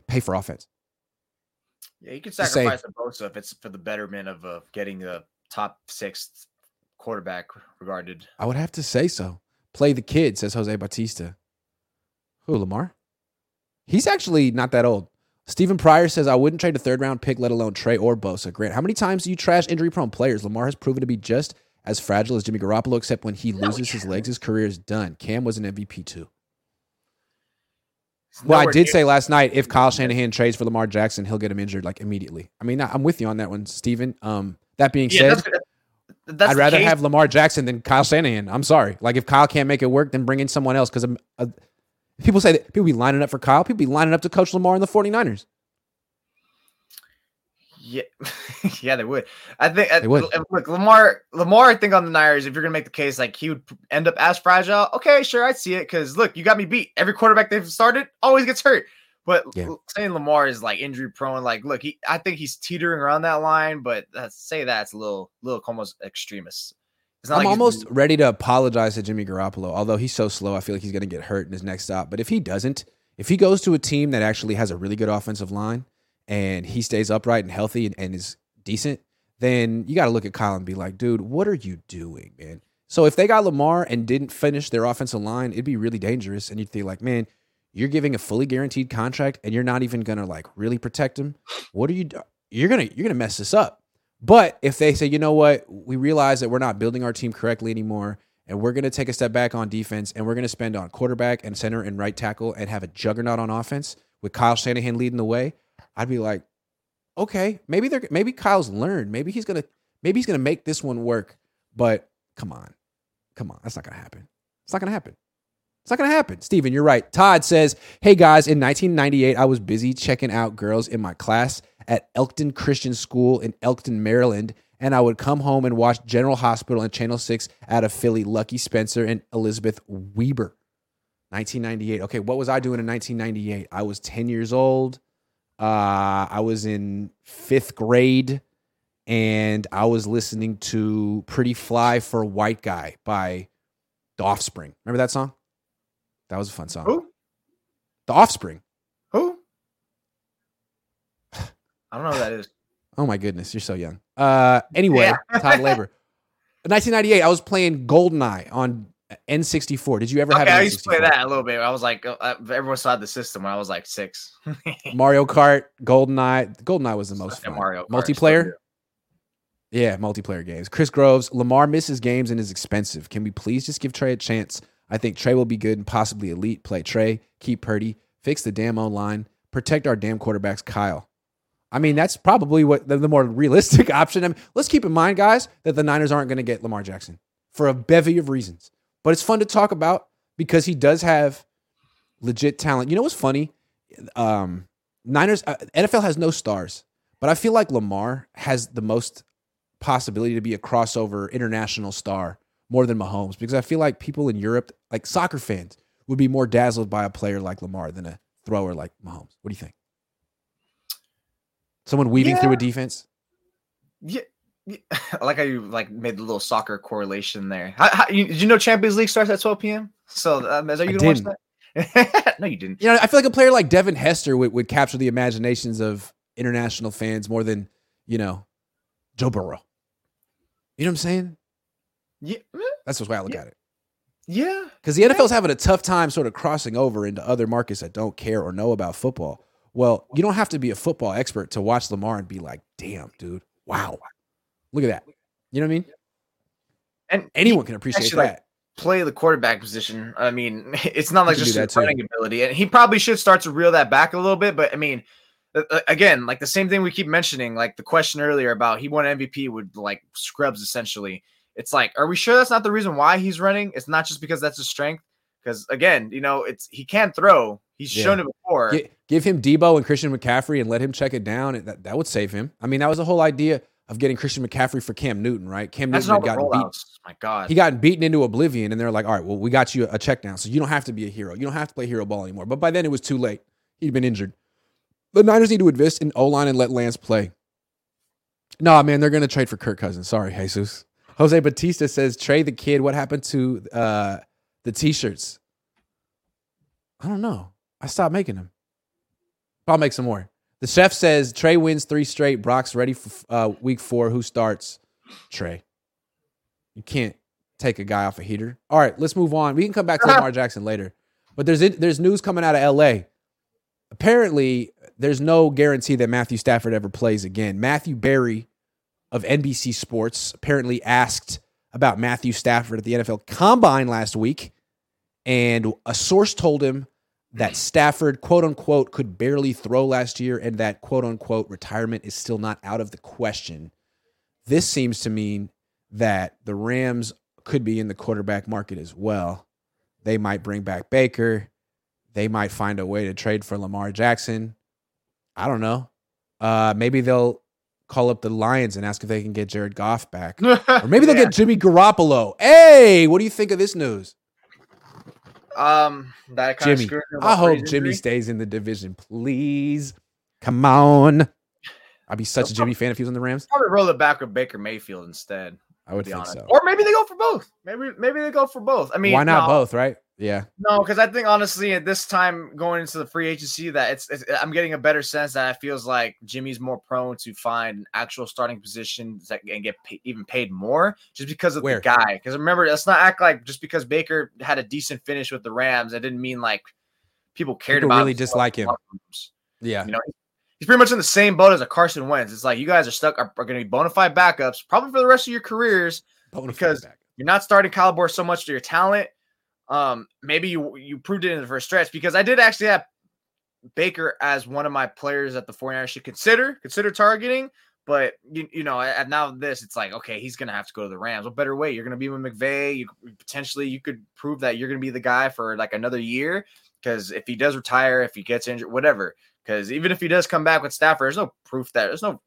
pay for offense. Yeah, you can sacrifice the Bosa if it's for the betterment of uh, getting the top six quarterback regarded. I would have to say so. Play the kid, says Jose Batista. Who, Lamar? He's actually not that old. Stephen Pryor says, I wouldn't trade a third round pick, let alone Trey or Bosa. Grant, how many times do you trash injury prone players? Lamar has proven to be just as fragile as Jimmy Garoppolo, except when he loses his legs, his career is done. Cam was an MVP too. Well, I did say last night if Kyle Shanahan trades for Lamar Jackson, he'll get him injured like immediately. I mean, I'm with you on that one, Steven. Um, that being yeah, said, that's, that's I'd rather have Lamar Jackson than Kyle Shanahan. I'm sorry. Like if Kyle can't make it work, then bring in someone else. Because uh, people say that people be lining up for Kyle. People be lining up to coach Lamar in the 49ers. Yeah, <laughs> yeah, they would. I think they would. Look, Lamar, Lamar. I think on the Niners, if you're gonna make the case, like he would end up as fragile. Okay, sure, I'd see it because look, you got me beat. Every quarterback they've started always gets hurt. But yeah. saying Lamar is like injury prone, like look, he I think he's teetering around that line, but say that's a little, little almost extremist. I'm like almost ready to apologize to Jimmy Garoppolo. Although he's so slow, I feel like he's going to get hurt in his next stop. But if he doesn't, if he goes to a team that actually has a really good offensive line and he stays upright and healthy and, and is decent, then you got to look at Kyle and be like, dude, what are you doing, man? So if they got Lamar and didn't finish their offensive line, it'd be really dangerous. And you'd think like, man, you're giving a fully guaranteed contract and you're not even gonna like really protect him. What are you? You're gonna you're gonna mess this up. But if they say, you know what, we realize that we're not building our team correctly anymore, and we're gonna take a step back on defense, and we're gonna spend on quarterback and center and right tackle and have a juggernaut on offense with Kyle Shanahan leading the way, I'd be like, okay, maybe they're maybe Kyle's learned. Maybe he's gonna maybe he's gonna make this one work. But come on, come on, that's not gonna happen. It's not gonna happen. It's not going to happen. Steven, you're right. Todd says, Hey guys, in 1998, I was busy checking out girls in my class at Elkton Christian School in Elkton, Maryland. And I would come home and watch General Hospital and Channel 6 out of Philly, Lucky Spencer and Elizabeth Webber. 1998. Okay, what was I doing in 1998? I was 10 years old. Uh, I was in fifth grade and I was listening to Pretty Fly for a White Guy by The Offspring. Remember that song? That was a fun song. Who? The Offspring. Who? <sighs> I don't know who that is. Oh my goodness, you're so young. Uh, anyway, yeah. <laughs> Todd Labor. 1998, I was playing GoldenEye on N64. Did you ever okay, have? I used to play that a little bit. I was like, uh, everyone saw the system when I was like six. <laughs> Mario Kart, GoldenEye. GoldenEye was the most fun. Mario Kart, multiplayer. Yeah, multiplayer games. Chris Groves, Lamar misses games and is expensive. Can we please just give Trey a chance? I think Trey will be good and possibly elite. Play Trey, keep Purdy, fix the damn own line, protect our damn quarterbacks, Kyle. I mean, that's probably what the, the more realistic <laughs> option. I mean, let's keep in mind, guys, that the Niners aren't going to get Lamar Jackson for a bevy of reasons. But it's fun to talk about because he does have legit talent. You know what's funny? Um, Niners, uh, NFL has no stars, but I feel like Lamar has the most possibility to be a crossover international star more than Mahomes because I feel like people in Europe, like soccer fans, would be more dazzled by a player like Lamar than a thrower like Mahomes. What do you think? Someone weaving yeah. through a defense? Yeah. <laughs> I like how you like made the little soccer correlation there. How, how, you, did you know Champions League starts at 12 p.m.? So um, are you gonna watch that? <laughs> no, you didn't. You know, I feel like a player like Devin Hester would, would capture the imaginations of international fans more than you know Joe Burrow. You know what I'm saying? Yeah, that's the way I look yeah. at it. Yeah, because the NFL's having a tough time sort of crossing over into other markets that don't care or know about football. Well, you don't have to be a football expert to watch Lamar and be like, "Damn, dude, wow, look at that." You know what I mean? And anyone can appreciate that. Like, play the quarterback position. I mean, <laughs> it's not like just his running ability, and he probably should start to reel that back a little bit. But I mean, again, like the same thing we keep mentioning, like the question earlier about he won MVP with like scrubs essentially. It's like, are we sure that's not the reason why he's running? It's not just because that's his strength. Because again, you know, it's he can't throw. He's yeah. shown it before. G- give him Deebo and Christian McCaffrey and let him check it down. And that, that would save him. I mean, that was the whole idea of getting Christian McCaffrey for Cam Newton, right? Cam That's Newton got beat. My God, he got beaten into oblivion, and they're like, "All right, well, we got you a check down, so you don't have to be a hero. You don't have to play hero ball anymore." But by then, it was too late. He'd been injured. The Niners need to invest in O line and let Lance play. No, nah, man, they're going to trade for Kirk Cousins. Sorry, Jesus. Jose Batista says, Trey the kid. What happened to uh, the t shirts? I don't know. I stopped making them. I'll make some more. The chef says Trey wins three straight. Brock's ready for uh, week four. Who starts? Trey. You can't take a guy off a heater. All right, let's move on. We can come back to <laughs> Lamar Jackson later. But there's there's news coming out of LA. Apparently, there's no guarantee that Matthew Stafford ever plays again. Matthew Berry of NBC Sports apparently asked about Matthew Stafford at the NFL Combine last week, and a source told him that Stafford, quote unquote, could barely throw last year and that, quote unquote, retirement is still not out of the question. This seems to mean that the Rams could be in the quarterback market as well. They might bring back Baker. They might find a way to trade for Lamar Jackson. I don't know. Uh, maybe they'll call up the Lions and ask if they can get Jared Goff back. <laughs> or maybe they'll yeah. get Jimmy Garoppolo. Hey, what do you think of this news? Um, that kind Jimmy. of I hope Jimmy stays in the division, please. Come on. I'd be such They'll a Jimmy fan if he was on the Rams. Probably roll it back with Baker Mayfield instead. I would think honest. so. Or maybe they go for both. Maybe maybe they go for both. I mean, why not no. both, right? Yeah. No, because I think honestly, at this time going into the free agency, that it's, it's, I'm getting a better sense that it feels like Jimmy's more prone to find actual starting positions that and get pay, even paid more just because of Where? the guy. Because remember, let's not act like just because Baker had a decent finish with the Rams, that didn't mean like people cared people about really dislike him. Yeah. You know, he's pretty much in the same boat as a Carson Wentz. It's like you guys are stuck are, are going to be bona fide backups probably for the rest of your careers bona because you're not starting caliber so much to your talent um, maybe you you proved it in the first stretch because I did actually have Baker as one of my players that the 49ers should consider consider targeting, But you, you know, and now this, it's like, okay, he's gonna have to go to the Rams. What better way? You're gonna be with McVay. You potentially you could prove that you're gonna be the guy for like another year. Because if he does retire, if he gets injured, whatever. Because even if he does come back with Stafford, there's no proof that there's no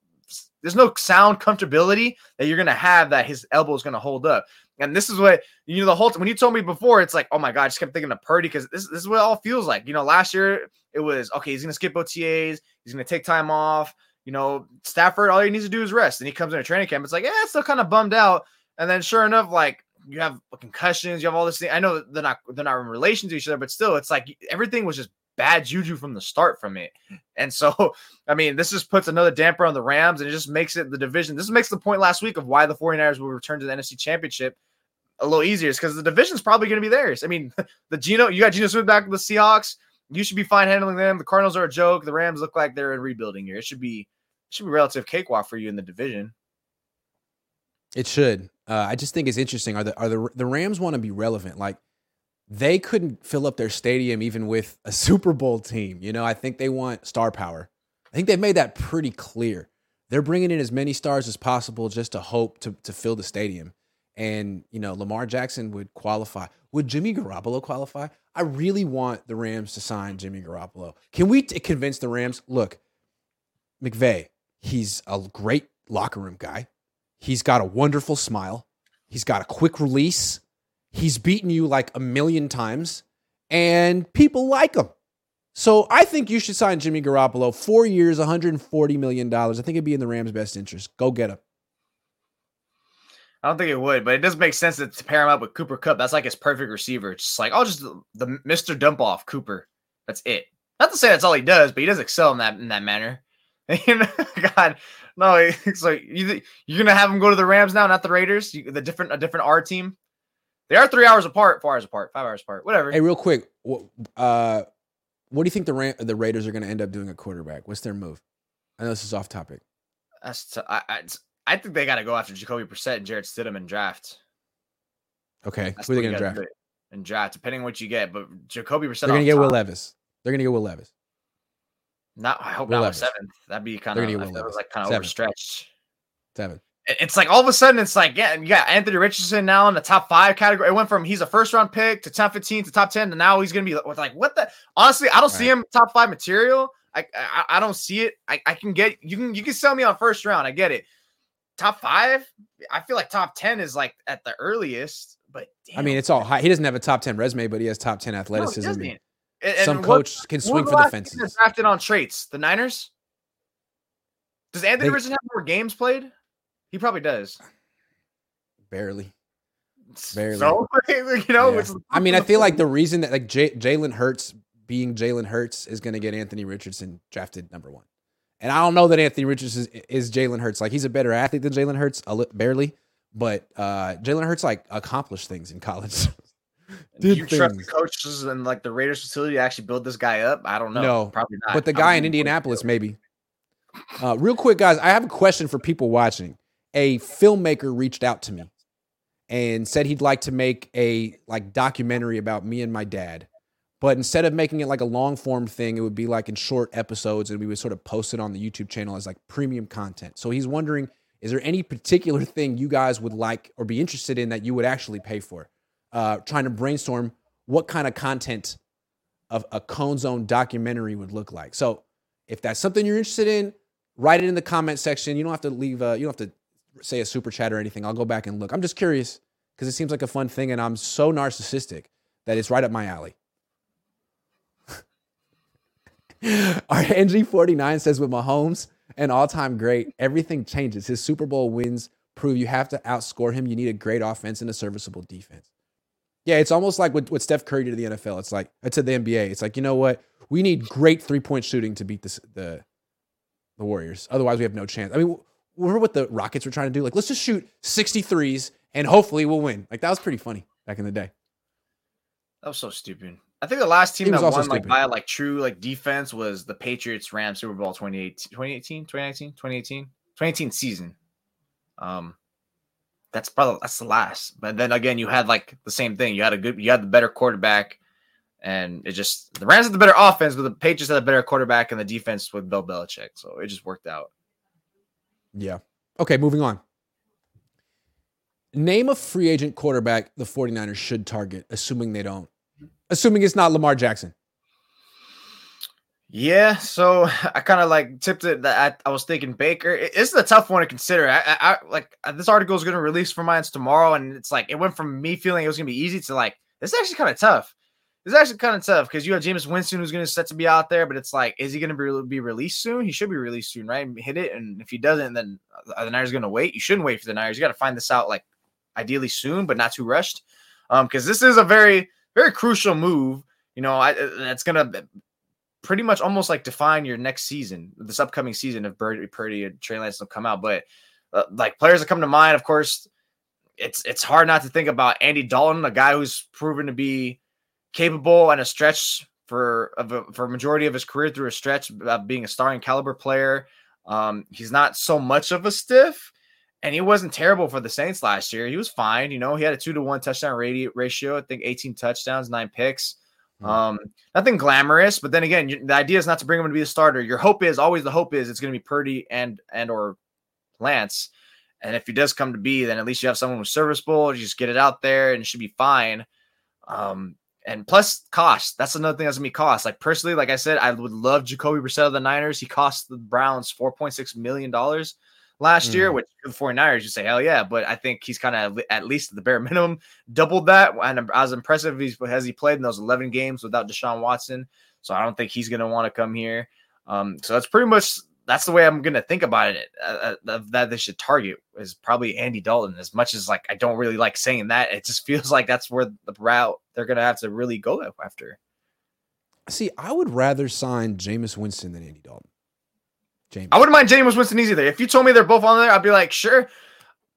there's no sound comfortability that you're gonna have that his elbow is gonna hold up. And this is what you know the whole when you told me before, it's like, oh my god, I just kept thinking of Purdy because this, this is what it all feels like. You know, last year it was okay, he's gonna skip OTAs, he's gonna take time off. You know, Stafford, all he needs to do is rest. And he comes in a training camp. It's like, yeah, still kind of bummed out. And then sure enough, like you have concussions, you have all this thing. I know they're not they're not in relation to each other, but still, it's like everything was just bad juju from the start from it. And so, <laughs> I mean, this just puts another damper on the Rams and it just makes it the division. This makes the point last week of why the 49ers will return to the NFC Championship a little easier because the division's probably going to be theirs. I mean, <laughs> the Geno, you got Geno Smith back with the Seahawks. You should be fine handling them. The Cardinals are a joke. The Rams look like they're in rebuilding here. It should be it should be relative cakewalk for you in the division. It should. Uh, I just think it's interesting. Are the are the the Rams want to be relevant? Like they couldn't fill up their stadium even with a Super Bowl team. You know, I think they want star power. I think they've made that pretty clear. They're bringing in as many stars as possible just to hope to to fill the stadium. And you know, Lamar Jackson would qualify. Would Jimmy Garoppolo qualify? I really want the Rams to sign Jimmy Garoppolo. Can we t- convince the Rams? Look, McVay, he's a great locker room guy. He's got a wonderful smile. He's got a quick release. He's beaten you like a million times, and people like him. So I think you should sign Jimmy Garoppolo. Four years, $140 million. I think it'd be in the Rams' best interest. Go get him. I don't think it would, but it does make sense to, pair him up with Cooper Kupp. That's like his perfect receiver. It's just like, oh, just the, the Mr. Dump Off Cooper. That's it. Not to say that's all he does, but he does excel in that in that manner. <laughs> You know, <laughs> God, no, <laughs> it's like you, you're gonna have him go to the Rams now, not the Raiders. You, the different a different R team. They are three hours apart, four hours apart, five hours apart, whatever. Hey, real quick, what, uh, what do you think the Ram- the Raiders are going to end up doing a quarterback? What's their move? I know this is off topic. That's t- I, I, I think they got to go after Jacoby Brissett and Jarrett Stidham and draft. Okay, That's who are they going to draft? And draft, depending on what you get. But Jacoby Brissett. They're going to get Will Levis. They're going to get Will Levis. Not, I hope Will not seventh. That'd be kind of. That was like kind of overstretched. Seven. It's like all of a sudden, it's like yeah, you got Anthony Richardson now in the top five category. It went from he's a first round pick to top fifteen to top ten, and now he's gonna be like what the. Honestly, I don't right. see him top five material. I, I, I don't see it. I, I can get you can you can sell me on first round. I get it. Top five, I feel like top ten is like at the earliest. But damn. I mean, it's all high. He doesn't have a top ten resume, but he has top ten athleticism. No, and, Some coach what, can swing for the fences. Drafted on traits, the Niners. Does Anthony they, Richardson have more games played? He probably does. Barely. Barely. So, <laughs> you know, yeah. I mean, I <laughs> feel like the reason that like J- Jalen Hurts being Jalen Hurts is going to get Anthony Richardson drafted number one. And I don't know that Anthony Richardson is, is Jalen Hurts. Like he's a better athlete than Jalen Hurts, li- barely. But uh, Jalen Hurts like accomplished things in college. <laughs> Do you things. trust the coaches and like the Raiders facility to actually build this guy up? I don't know. No, probably not. But the guy in Indianapolis, maybe. Uh, real quick, guys, I have a question for people watching. A filmmaker reached out to me and said he'd like to make a like documentary about me and my dad. But instead of making it like a long form thing, it would be like in short episodes and we would sort of post it on the YouTube channel as like premium content. So he's wondering, is there any particular thing you guys would like or be interested in that you would actually pay for? uh, trying to brainstorm what kind of content of a Cohn Zone documentary would look like. So if that's something you're interested in, write it in the comment section. You don't have to leave. A, you don't have to say a super chat or anything. I'll go back and look. I'm just curious because it seems like a fun thing, and I'm so narcissistic that it's right up my alley. <laughs> Our NG49 says with Mahomes, an all-time great, everything changes. His Super Bowl wins prove you have to outscore him. You need a great offense and a serviceable defense. Yeah, it's almost like what, what Steph Curry did to the NFL. It's like uh, to the NBA. It's like you know what? We need great three point shooting to beat this, the the Warriors. Otherwise, we have no chance. I mean, remember what the Rockets were trying to do? Like, let's just shoot 63s and hopefully we'll win. Like that was pretty funny back in the day. That was so stupid. I think the last team that won stupid. like by like true like defense was the Patriots Rams Super Bowl 2018, 2018, 2019, 2018, 2018 season. Um, that's probably that's the last. But then again, you had like the same thing. You had a good, you had the better quarterback, and it just the Rams had the better offense, but the Patriots had a better quarterback and the defense with Bill Belichick. So it just worked out. Yeah. Okay, moving on. Name a free agent quarterback the 49ers should target, assuming they don't. Assuming it's not Lamar Jackson. Yeah, so <laughs> I kind of like tipped it that I, I, was thinking Baker. It's a tough one to consider. I, I, I like this article is going to release for mine tomorrow, and it's like it went from me feeling it was going to be easy to like this is actually kind of tough. It's actually kind of tough because you have Jameis Winston who's going to set to be out there, but it's like, is he going to be, be released soon? He should be released soon, right? Hit it, and if he doesn't, then the Niners going to wait. You shouldn't wait for the Niners. You got to find this out like ideally soon, but not too rushed, um, because this is a very very crucial move. You know, I, that's going to pretty much almost like define your next season, this upcoming season if Birdie, Purdy, and Trey Lance don't come out. But uh, like players that come to mind, of course, it's it's hard not to think about Andy Dalton, a guy who's proven to be capable and a stretch for of a, for a majority of his career through a stretch of being a starting caliber player. Um, he's not so much of a stiff, and he wasn't terrible for the Saints last year. He was fine. You know, he had a two to one touchdown ratio. I think 18 touchdowns, nine picks. Mm-hmm. Um, nothing glamorous, but then again, you, the idea is not to bring him to be a starter. Your hope is always the hope is it's going to be Purdy and and or Lance. And if he does come to be, then at least you have someone who's serviceable. You just get it out there and it should be fine. Um, and plus cost. That's another thing that's gonna be cost. Like personally, like I said, I would love Jacoby Brissett of the Niners. He cost the Browns four point six million dollars last mm. year, which the 49ers, you say, hell yeah. But I think he's kind of at least the bare <laughs> minimum doubled that. And as impressive as he played in those 11 games without Deshaun Watson. So I don't think he's going to want to come here. Um, so that's pretty much that's the way I'm going to think about it. Uh, uh, that they should target is probably Andy Dalton. As much as like I don't really like saying that, it just <laughs> feels like that's where the route they're going to have to really go after. See, I would rather sign Jameis Winston than Andy Dalton. James. I wouldn't mind Jameis Winston either. If you told me they're both on there, I'd be like, sure.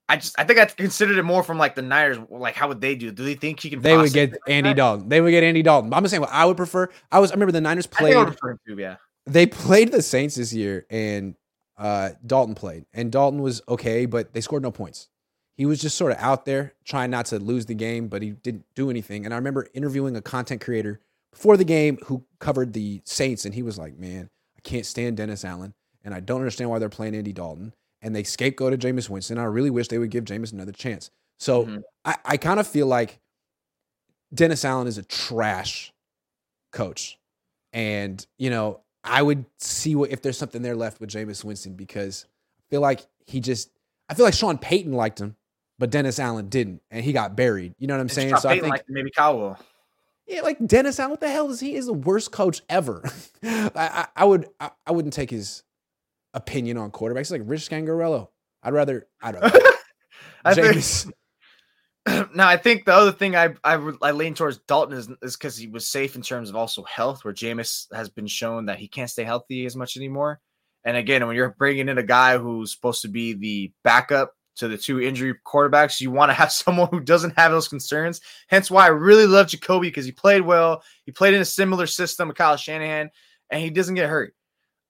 I just I think I considered it more from like the Niners. Like, how would they do? Do they think he can? They would get Andy that? Dalton. They would get Andy Dalton. I'm just saying what I would prefer. I was I remember the Niners played. To, yeah. They played the Saints this year, and uh, Dalton played, and Dalton was okay, but they scored no points. He was just sort of out there trying not to lose the game, but he didn't do anything. And I remember interviewing a content creator before the game who covered the Saints, and he was like, "Man, I can't stand Dennis Allen and I don't understand why they're playing Andy Dalton. And they scapegoated Jameis Winston. I really wish they would give Jameis another chance. So mm-hmm. I, I kind of feel like Dennis Allen is a trash coach. And, you know, I would see what if there's something there left with Jameis Winston because I feel like he just I feel like Sean Payton liked him, but Dennis Allen didn't, and he got buried. You know what I'm saying? Sean so Payton I think maybe Cowell. Yeah, like Dennis Allen. What the hell is he? Is the worst coach ever. <laughs> I, I, I, would I, I, wouldn't take his opinion on quarterbacks. like Rich Scangarello. I'd rather I don't know. <laughs> James. <clears throat> Now I think the other thing I I, I lean towards Dalton is is because he was safe in terms of also health, where Jameis has been shown that he can't stay healthy as much anymore. And again, when you're bringing in a guy who's supposed to be the backup to the two injury quarterbacks, you want to have <laughs> someone who doesn't have those concerns. Hence why I really love Jacoby because he played well. He played in a similar system with Kyle Shanahan, and he doesn't get hurt.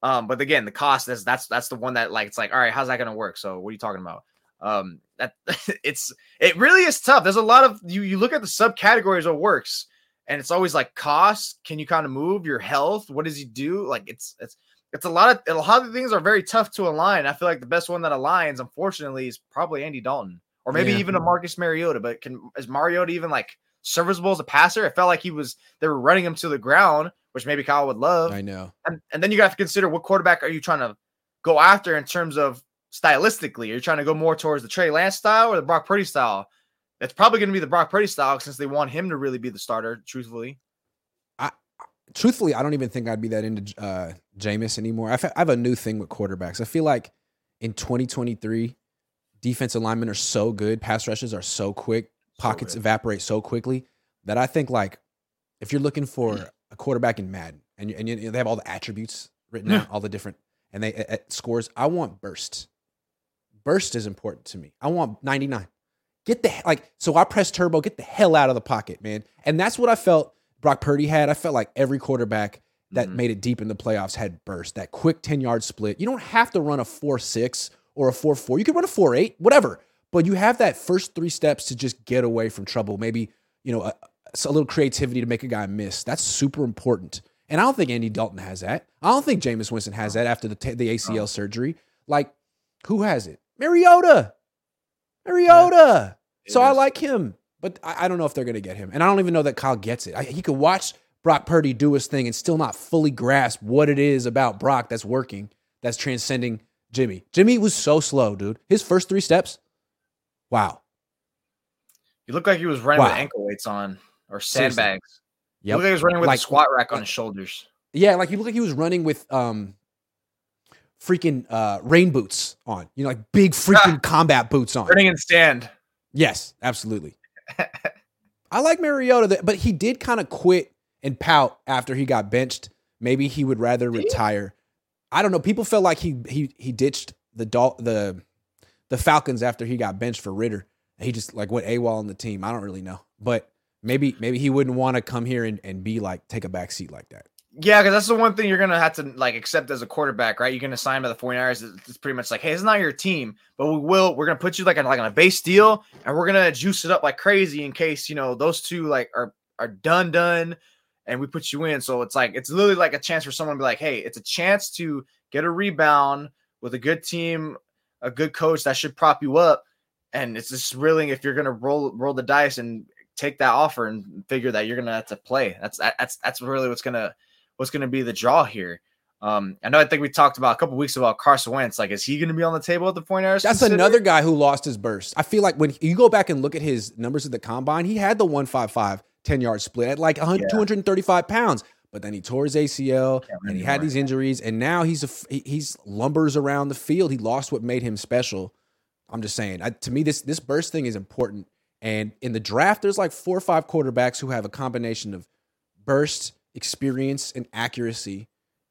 Um, but again, the cost is that's that's the one that like it's like, all right, how's that gonna work? So what are you talking about? Um, that <laughs> it's it really is tough. There's a lot of you you look at the subcategories of works, and it's always like cost. Can you kind of move your health? What does he do? Like it's it's it's a lot of a lot of things are very tough to align. I feel like the best one that aligns, unfortunately, is probably Andy Dalton or maybe yeah. even a Marcus Mariota. But can is Mariota even like serviceable as a passer? It felt like he was they were running him to the ground which maybe Kyle would love. I know. And, and then you have to consider what quarterback are you trying to go after in terms of stylistically? Are you trying to go more towards the Trey Lance style or the Brock Purdy style? It's probably going to be the Brock Purdy style since they want him to really be the starter, truthfully. I truthfully, I don't even think I'd be that into uh, Jameis anymore. I have a new thing with quarterbacks. I feel like in 2023, defensive linemen are so good, pass rushes are so quick, pockets so evaporate so quickly that I think like if you're looking for a quarterback in Madden, and you, and you, they have all the attributes written yeah. out, all the different, and they at scores. I want burst. Burst is important to me. I want 99. Get the like. So I press turbo. Get the hell out of the pocket, man. And that's what I felt. Brock Purdy had. I felt like every quarterback that mm-hmm. made it deep in the playoffs had burst. That quick 10 yard split. You don't have to run a 4 6 or a 4 4. You can run a 4 8, whatever. But you have that first three steps to just get away from trouble. Maybe, you know, a, a little creativity to make a guy miss. That's super important. And I don't think Andy Dalton has that. I don't think Jameis Winston has that after the, the ACL surgery. Like, Who has it? Mariota. Mariota. Yeah, so I like him, but I, I, don't know if they're going to get him. And I don't even know that Kyle gets it. I, he could watch Brock Purdy do his thing and still not fully grasp what it is about Brock that's working, that's transcending Jimmy. Jimmy was so slow, dude. His first three steps, wow. He looked like he was running wow. with ankle weights on or sandbags. Yeah, like he was running with like, a squat rack on his shoulders. Yeah, like he looked like he was running with um freaking uh rain boots on. You know, like big freaking <laughs> combat boots on. Running and stand. Yes, absolutely. I like Mariota, but he did kind of quit and pout after he got benched. Maybe he would rather retire. I don't know. People felt like he he he ditched the the the Falcons after he got benched for Ridder. He just like went AWOL on the team. I don't really know, but maybe maybe he wouldn't want to come here and, and be like take a back seat like that. Yeah, because that's the one thing you're gonna have to like accept as a quarterback, right? You're gonna sign by the 49ers. It's pretty much like, hey, it's not your team, but we will. We're gonna put you like on like on a base deal, and we're gonna juice it up like crazy in case you know those two like are are done done, and we put you in. So it's like it's literally like a chance for someone to be like, hey, it's a chance to get a rebound with a good team, a good coach that should prop you up, and it's just really if you're gonna roll roll the dice and take that offer and figure that you're gonna have to play. That's that's that's really what's gonna what's gonna be the draw here. Um, I know I think we talked about a couple weeks about Carson Wentz. Like, is he going to be on the table at the point That's consider? another guy who lost his burst. I feel like when you go back and look at his numbers at the combine, he had the 155 10 yard split at like 100, yeah. 235 pounds. But then he tore his ACL and he had these injuries, and now he's a he's lumbers around the field. He lost what made him special. I'm just saying. I, to me, this this burst thing is important. And in the draft, there's like four or five quarterbacks who have a combination of burst, experience, and accuracy.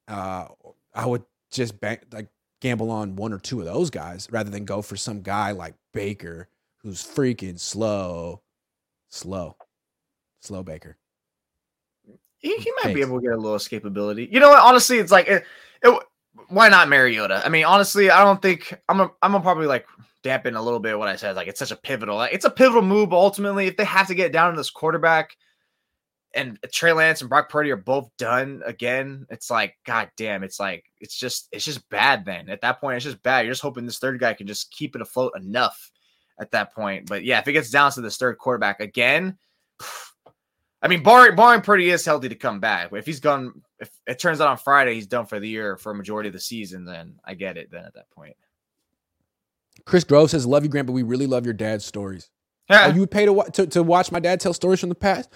Uh, I would just bank, like gamble on one or two of those guys rather than go for some guy like Baker who's freaking slow, slow, slow Baker. He, he might Thanks. be able to get a little escapability. You know what? Honestly, it's like it, it, why not Mariota? I mean, honestly, I don't think I'm a, I'm gonna probably like dampen a little bit what I said. Like it's such a pivotal, like, it's a pivotal move. But ultimately, if they have to get down to this quarterback, and Trey Lance and Brock Purdy are both done again, it's like God damn, it's like it's just it's just bad. Then at that point, it's just bad. You're just hoping this third guy can just keep it afloat enough at that point. But yeah, if it gets down to this third quarterback again. <sighs> I mean, barring, barring Purdy is healthy to come back. But if he's gone, if it turns out on Friday he's done for the year for a majority of the season, then I get it. Then at that point, Chris Grove says, "Love you, Grant, but we really love your dad's stories." Yeah. Are you paid to, to, to watch my dad tell stories from the past?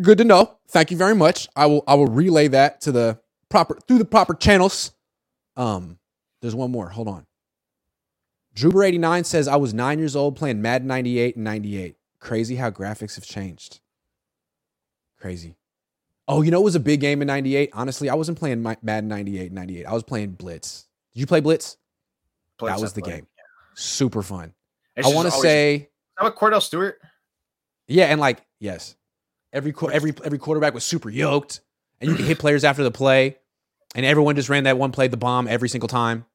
Good to know. Thank you very much. I will I will relay that to the proper through the proper channels. Um, there's one more. Hold on. Droober89 says I was nine years old playing Madden 98 and 98. Crazy how graphics have changed. Crazy. Oh, you know it was a big game in 98? Honestly, I wasn't playing Madden 98 98. I was playing Blitz. Did you play Blitz? Blitz that was the played. game. Super fun. It's I want to say How about Kordell Stewart? Yeah, and like, yes. Every every every quarterback was super yoked and you could hit players after the play and everyone just ran that one play the bomb every single time.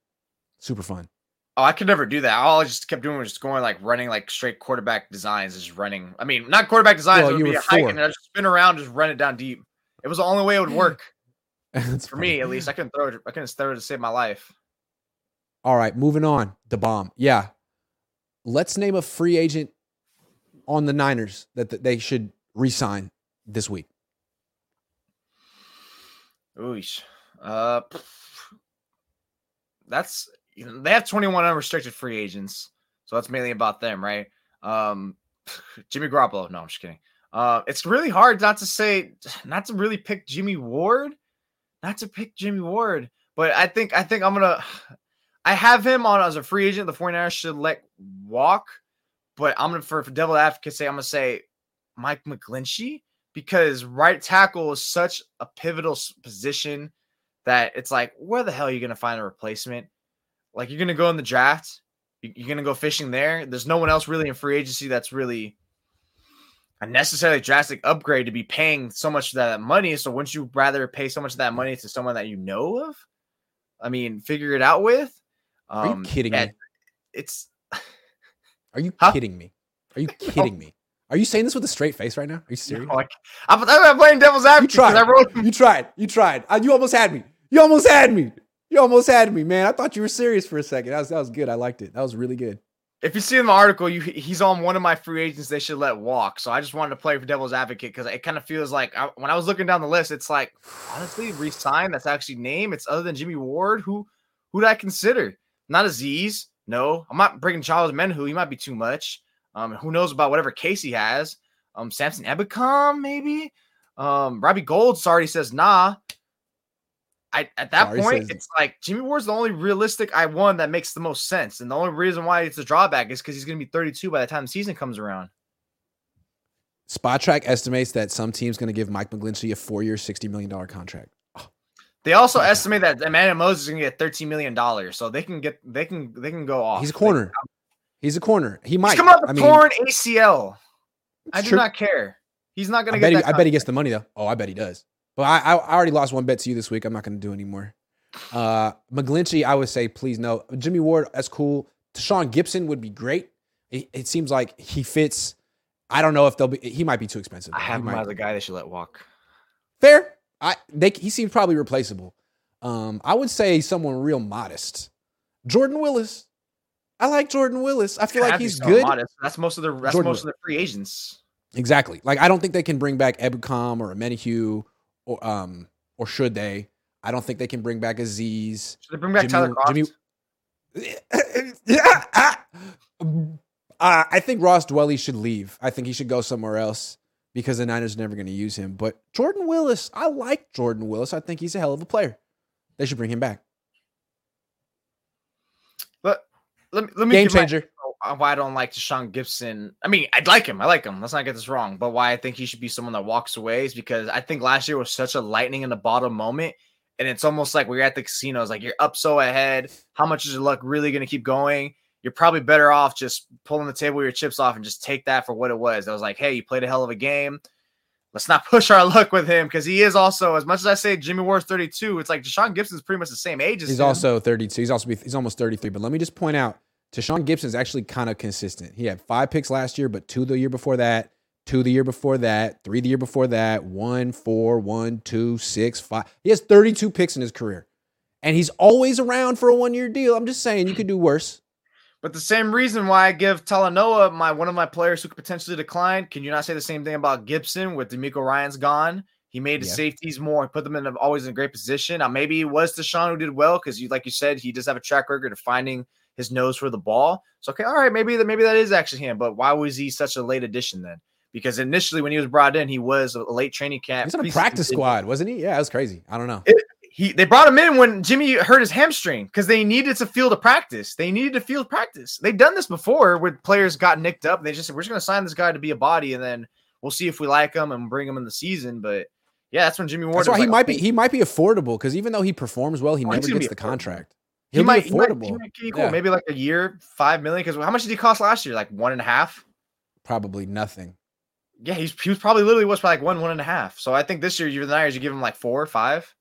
Super fun. Oh, I could never do that. All I just kept doing was just going like running like straight quarterback designs, just running. I mean, not quarterback designs. Well, it would be a hike, and I just spin around, just run it down deep. It was the only way it would work <laughs> for funny. me, at least. I couldn't throw it. I couldn't throw it to save my life. All right, moving on. The bomb. Yeah, let's name a free agent on the Niners that, that they should resign this week. Oosh. Uh, that's they have 21 unrestricted free agents, so that's mainly about them, right? Um, <sighs> Jimmy Garoppolo. No, I'm just kidding. Uh, it's really hard not to say, <sighs> not to really pick Jimmy Ward, not to pick Jimmy Ward. But I think I think I'm gonna. <sighs> I have him on as a free agent. The 49ers should let walk, but I'm gonna for, for devil say I'm gonna say Mike McGlinchey because right tackle is such a pivotal position that it's like, where the hell are you gonna find a replacement? Like you're gonna go in the draft, you're gonna go fishing there. There's no one else really in free agency that's really a necessarily drastic upgrade to be paying so much of that money. So wouldn't you rather pay so much of that money to someone that you know of? I mean, figure it out with. Um, Are you um, kidding me? It's. Are you <laughs> huh? kidding me? Are you <laughs> kidding me? Are you saying this with a straight face right now? Are you serious? No, like, I'm, I'm playing devil's advocate. You tried. Wrote- you tried. You tried. Uh, you almost had me. You almost had me. You almost had me, man. I thought you were serious for a second. That was that was good. I liked it. That was really good. If you see in the article, you he's on one of my free agents they should let walk. So I just wanted to play for devil's advocate because it kind of feels like I, when I was looking down the list, it's like honestly, resign. That's actually name. It's other than Jimmy Ward. Who who did I consider? Not Azeez. No, I'm not bringing Charles Omenihu. He might be too much. Um, who knows about whatever case he has? Um, Samson Ebukam maybe. Um, Robbie Gould already says nah. I at that Sorry point, says, it's like Jimmy Ward's the only realistic I one that makes the most sense, and the only reason why it's a drawback is because he's going to be 32 by the time the season comes around. Spotrac estimates that some team's going to give Mike McGlinchey a four-year, sixty million dollar contract. They also estimate that Emmanuel Moseley is going to get thirteen million dollars, so they can get they can they can go off. He's a corner. He's a corner. He might come up with torn mean, ACL. I do true. not care. He's not going to get. He, I bet he gets the money though. Oh, I bet he does. But I, I already lost one bet to you this week. I'm not going to do anymore. Uh, McGlinchey, I would say please no. Jimmy Ward, that's cool. Tashaun Gipson would be great. It, it, seems like he fits. I don't know if they'll be. He might be too expensive. I have him as a guy they should let walk. Fair. I they he seems probably replaceable. Um, I would say someone real modest. Jordan Willis. I like Jordan Willis. I feel like he's good. Modest. That's most of the that's Jordan most Willis. of the free agents. Exactly. Like I don't think they can bring back Ebukam or Omenihu or um or should they? I don't think they can bring back Azeez. Should they bring back Jimmy, Tyler Kroft? Jimmy, yeah, <laughs> uh, I think Ross Dwelley should leave. I think he should go somewhere else because the Niners are never going to use him. But Jordan Willis, I like Jordan Willis. I think he's a hell of a player. They should bring him back. But let me let me game changer. My, why I don't like Tashaun Gipson. I mean, I'd like him. I like him. Let's not get this wrong. But why I think he should be someone that walks away is because I think last year was such a lightning in the bottom moment. And it's almost like we're at the casinos, like you're up so ahead. How much is your luck really going to keep going? You're probably better off just pulling the table your chips off and just take that for what it was. I was like, hey, you played a hell of a game. Let's not push our luck with him because he is also, as much as I say Jimmy Ward's 32, it's like Tashaun Gipson's pretty much the same age as him. He's him. also 32. He's also he's almost 33. But let me just point out Gipson is actually kind of consistent. He had five picks last year, but two the year before that, two the year before that, three the year before that, one, four, one, two, six, five. He has 32 picks in his career. And he's always around for a one year deal. I'm just saying you could do worse. But the same reason why I give Talanoa my one of my players who could potentially decline. Can you not say the same thing about Gipson with DeMeco Ryans gone? He made the yeah. safeties more, and put them in a, always in a great position. Now maybe it was Tashaun who did well because you, like you said, he does have a track record of finding his nose for the ball. So okay, all right, maybe that maybe that is actually him. But why was he such a late addition then? Because initially when he was brought in, he was a late training camp. He's on a practice squad, wasn't he? Yeah, it was crazy. I don't know. It, he they brought him in when Jimmy hurt his hamstring because they needed to field a practice. They needed to field practice. They've done this before where players got nicked up. They just said we're just going to sign this guy to be a body, and then we'll see if we like him and bring him in the season. But yeah, that's when Jimmy Ward. That's why he like, might be he might be affordable because even though he performs well, he oh, never gets the contract. He might, be affordable. He might, he might yeah. maybe like a year, five million. Because how much did he cost last year? Like one and a half. Probably nothing. Yeah, he's he was probably literally was like one, one and a half. So I think this year you're the Niners, you give him like four, or five.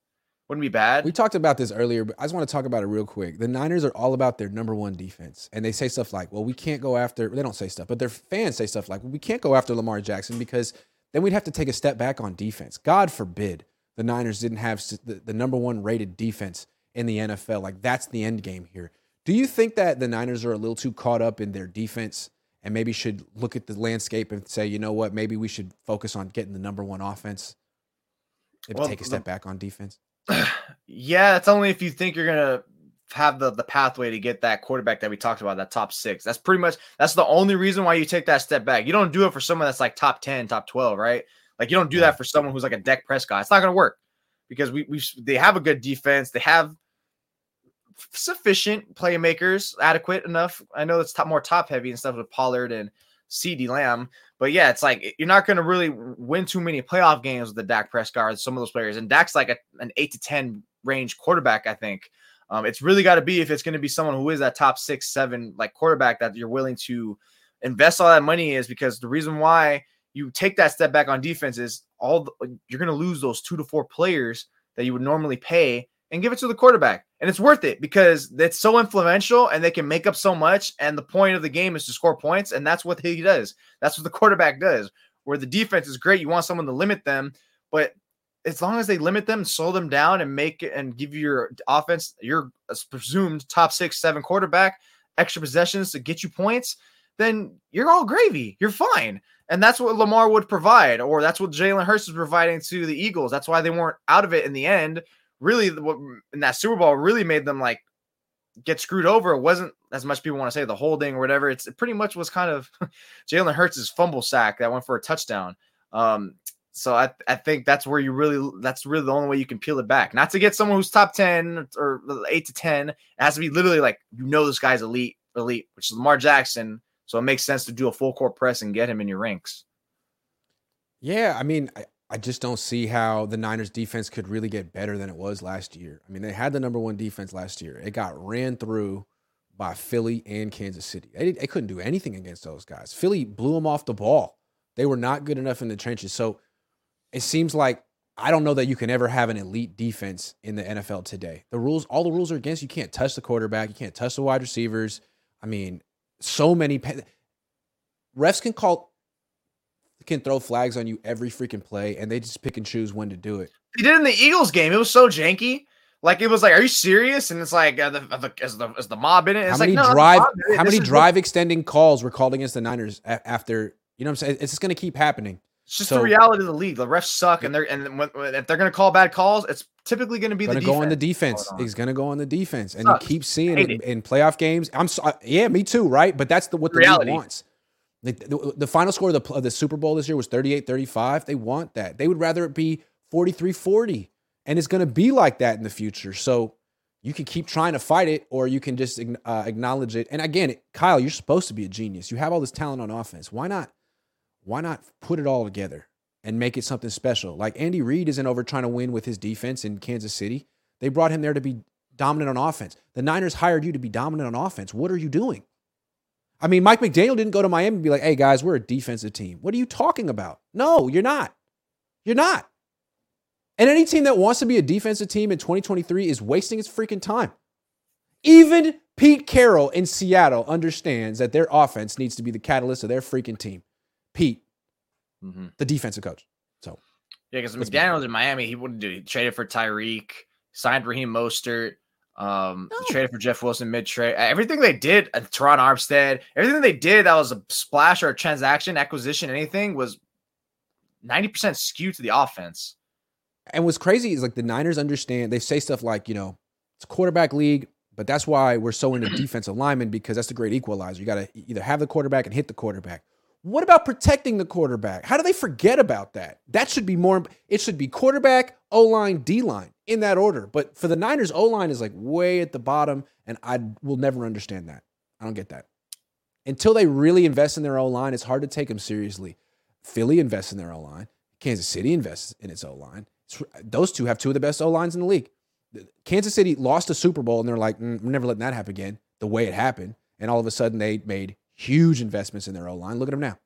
Wouldn't be bad. We talked about this earlier, but I just want to talk about it real quick. The Niners are all about their number one defense. And they say stuff like, well, we can't go after, they don't say stuff, but their fans say stuff like, well, we can't go after Lamar Jackson because then we'd have to take a step back on defense. God forbid the Niners didn't have the, the number one rated defense in the NFL. Like, that's the end game here. Do you think that the Niners are a little too caught up in their defense and maybe should look at the landscape and say, you know what, maybe we should focus on getting the number one offense? Maybe well, take a step back on defense. <sighs> Yeah, it's only if you think you're gonna have the the pathway to get that quarterback that we talked about, that top six. That's pretty much that's the only reason why you take that step back. You don't do it for someone that's like top 10, top 12, right? Like you don't do that for someone who's like a Dak Prescott. It's not gonna work because we we they have a good defense. They have sufficient playmakers, adequate enough. I know it's top, more top heavy and stuff with Pollard and CeeDee Lamb, but yeah, it's like you're not going to really win too many playoff games with the Dak Prescott, some of those players. And Dak's like a, an eight to 10 range quarterback, I think. Um, it's really got to be if it's going to be someone who is that top six, seven like quarterback that you're willing to invest all that money is because the reason why you take that step back on defense is all the, you're going to lose those two to four players that you would normally pay and give it to the quarterback. And it's worth it because it's so influential and they can make up so much. And the point of the game is to score points. And that's what he does. That's what the quarterback does. Where the defense is great, you want someone to limit them. But as long as they limit them, slow them down, and make and give your offense your presumed top six, seven quarterback extra possessions to get you points, then you're all gravy. You're fine. And that's what Lamar would provide, or that's what Jalen Hurts is providing to the Eagles. That's why they weren't out of it in the end. Really, what in that Super Bowl really made them like get screwed over. It wasn't as much people want to say the holding or whatever. It's it pretty much was kind of <laughs> Jalen Hurts' fumble sack that went for a touchdown. Um, so I, I think that's where you really that's really the only way you can peel it back. Not to get someone who's top 10 or 8 to 10. It has to be literally like you know this guy's elite, elite, which is Lamar Jackson. So it makes sense to do a full court press and get him in your ranks. Yeah, I mean, I just don't see how the Niners defense could really get better than it was last year. I mean, they had the number one defense last year. It got ran through by Philly and Kansas City. They, they couldn't do anything against those guys. Philly blew them off the ball. They were not good enough in the trenches. So it seems like I don't know that you can ever have an elite defense in the NFL today. The rules, all the rules are against you. Can't touch the quarterback. You can't touch the wide receivers. I mean, so many refs can call, can throw flags on you every freaking play, and they just pick and choose when to do it. They did in the Eagles game. It was so janky. Like it was like, are you serious? And it's like, uh, the, the, is the is the mob in it? It's how many like, no, drive how many drive what... extending calls were called against the Niners after? You know what I'm saying? It's just going to keep happening. It's just so, the reality of the league. The refs suck, and they're and when, if they're going to call bad calls, it's typically going to be gonna the go on the defense. He's going to go on the defense, and you keep seeing it, it, in playoff games. I'm so, yeah, me too, right? But that's the what the reality. league wants. The, the, final score of the, of the Super Bowl this year was 38-35. They want that. They would rather it be 43-40, and it's going to be like that in the future. So you can keep trying to fight it, or you can just uh, acknowledge it. And again, Kyle, you're supposed to be a genius. You have all this talent on offense. Why not? why not put it all together and make it something special? Like Andy Reid isn't over trying to win with his defense in Kansas City. They brought him there to be dominant on offense. The Niners hired you to be dominant on offense. What are you doing? I mean, Mike McDaniel didn't go to Miami and be like, hey, guys, we're a defensive team. What are you talking about? No, you're not. You're not. And any team that wants to be a defensive team in 2023 is wasting its freaking time. Even Pete Carroll in Seattle understands that their offense needs to be the catalyst of their freaking team. Pete, mm-hmm. the defensive coach. So yeah, because McDaniel's in Miami, he wouldn't do. He traded for Tyreek, signed Raheem Mostert, um, no. traded for Jeff Wilson mid trade. Everything they did, uh, Terron Armstead, everything they did that was a splash or a transaction, acquisition, anything was ninety percent skewed to the offense. And what's crazy is like the Niners understand. They say stuff like, you know, it's a quarterback league, but that's why we're so into <clears throat> defensive linemen because that's the great equalizer. You got to either have the quarterback and hit the quarterback what about protecting the quarterback? How do they forget about that? That should be more, it should be quarterback, O line, D line in that order. But for the Niners, O line is like way at the bottom, and I will never understand that. I don't get that. Until they really invest in their O line, it's hard to take them seriously. Philly invests in their O line, Kansas City invests in its O line. Those two have two of the best O lines in the league. Kansas City lost a Super Bowl, and they're like, mm, we're never letting that happen again, the way it happened. And all of a sudden, they made huge investments in their O line. Look at them now.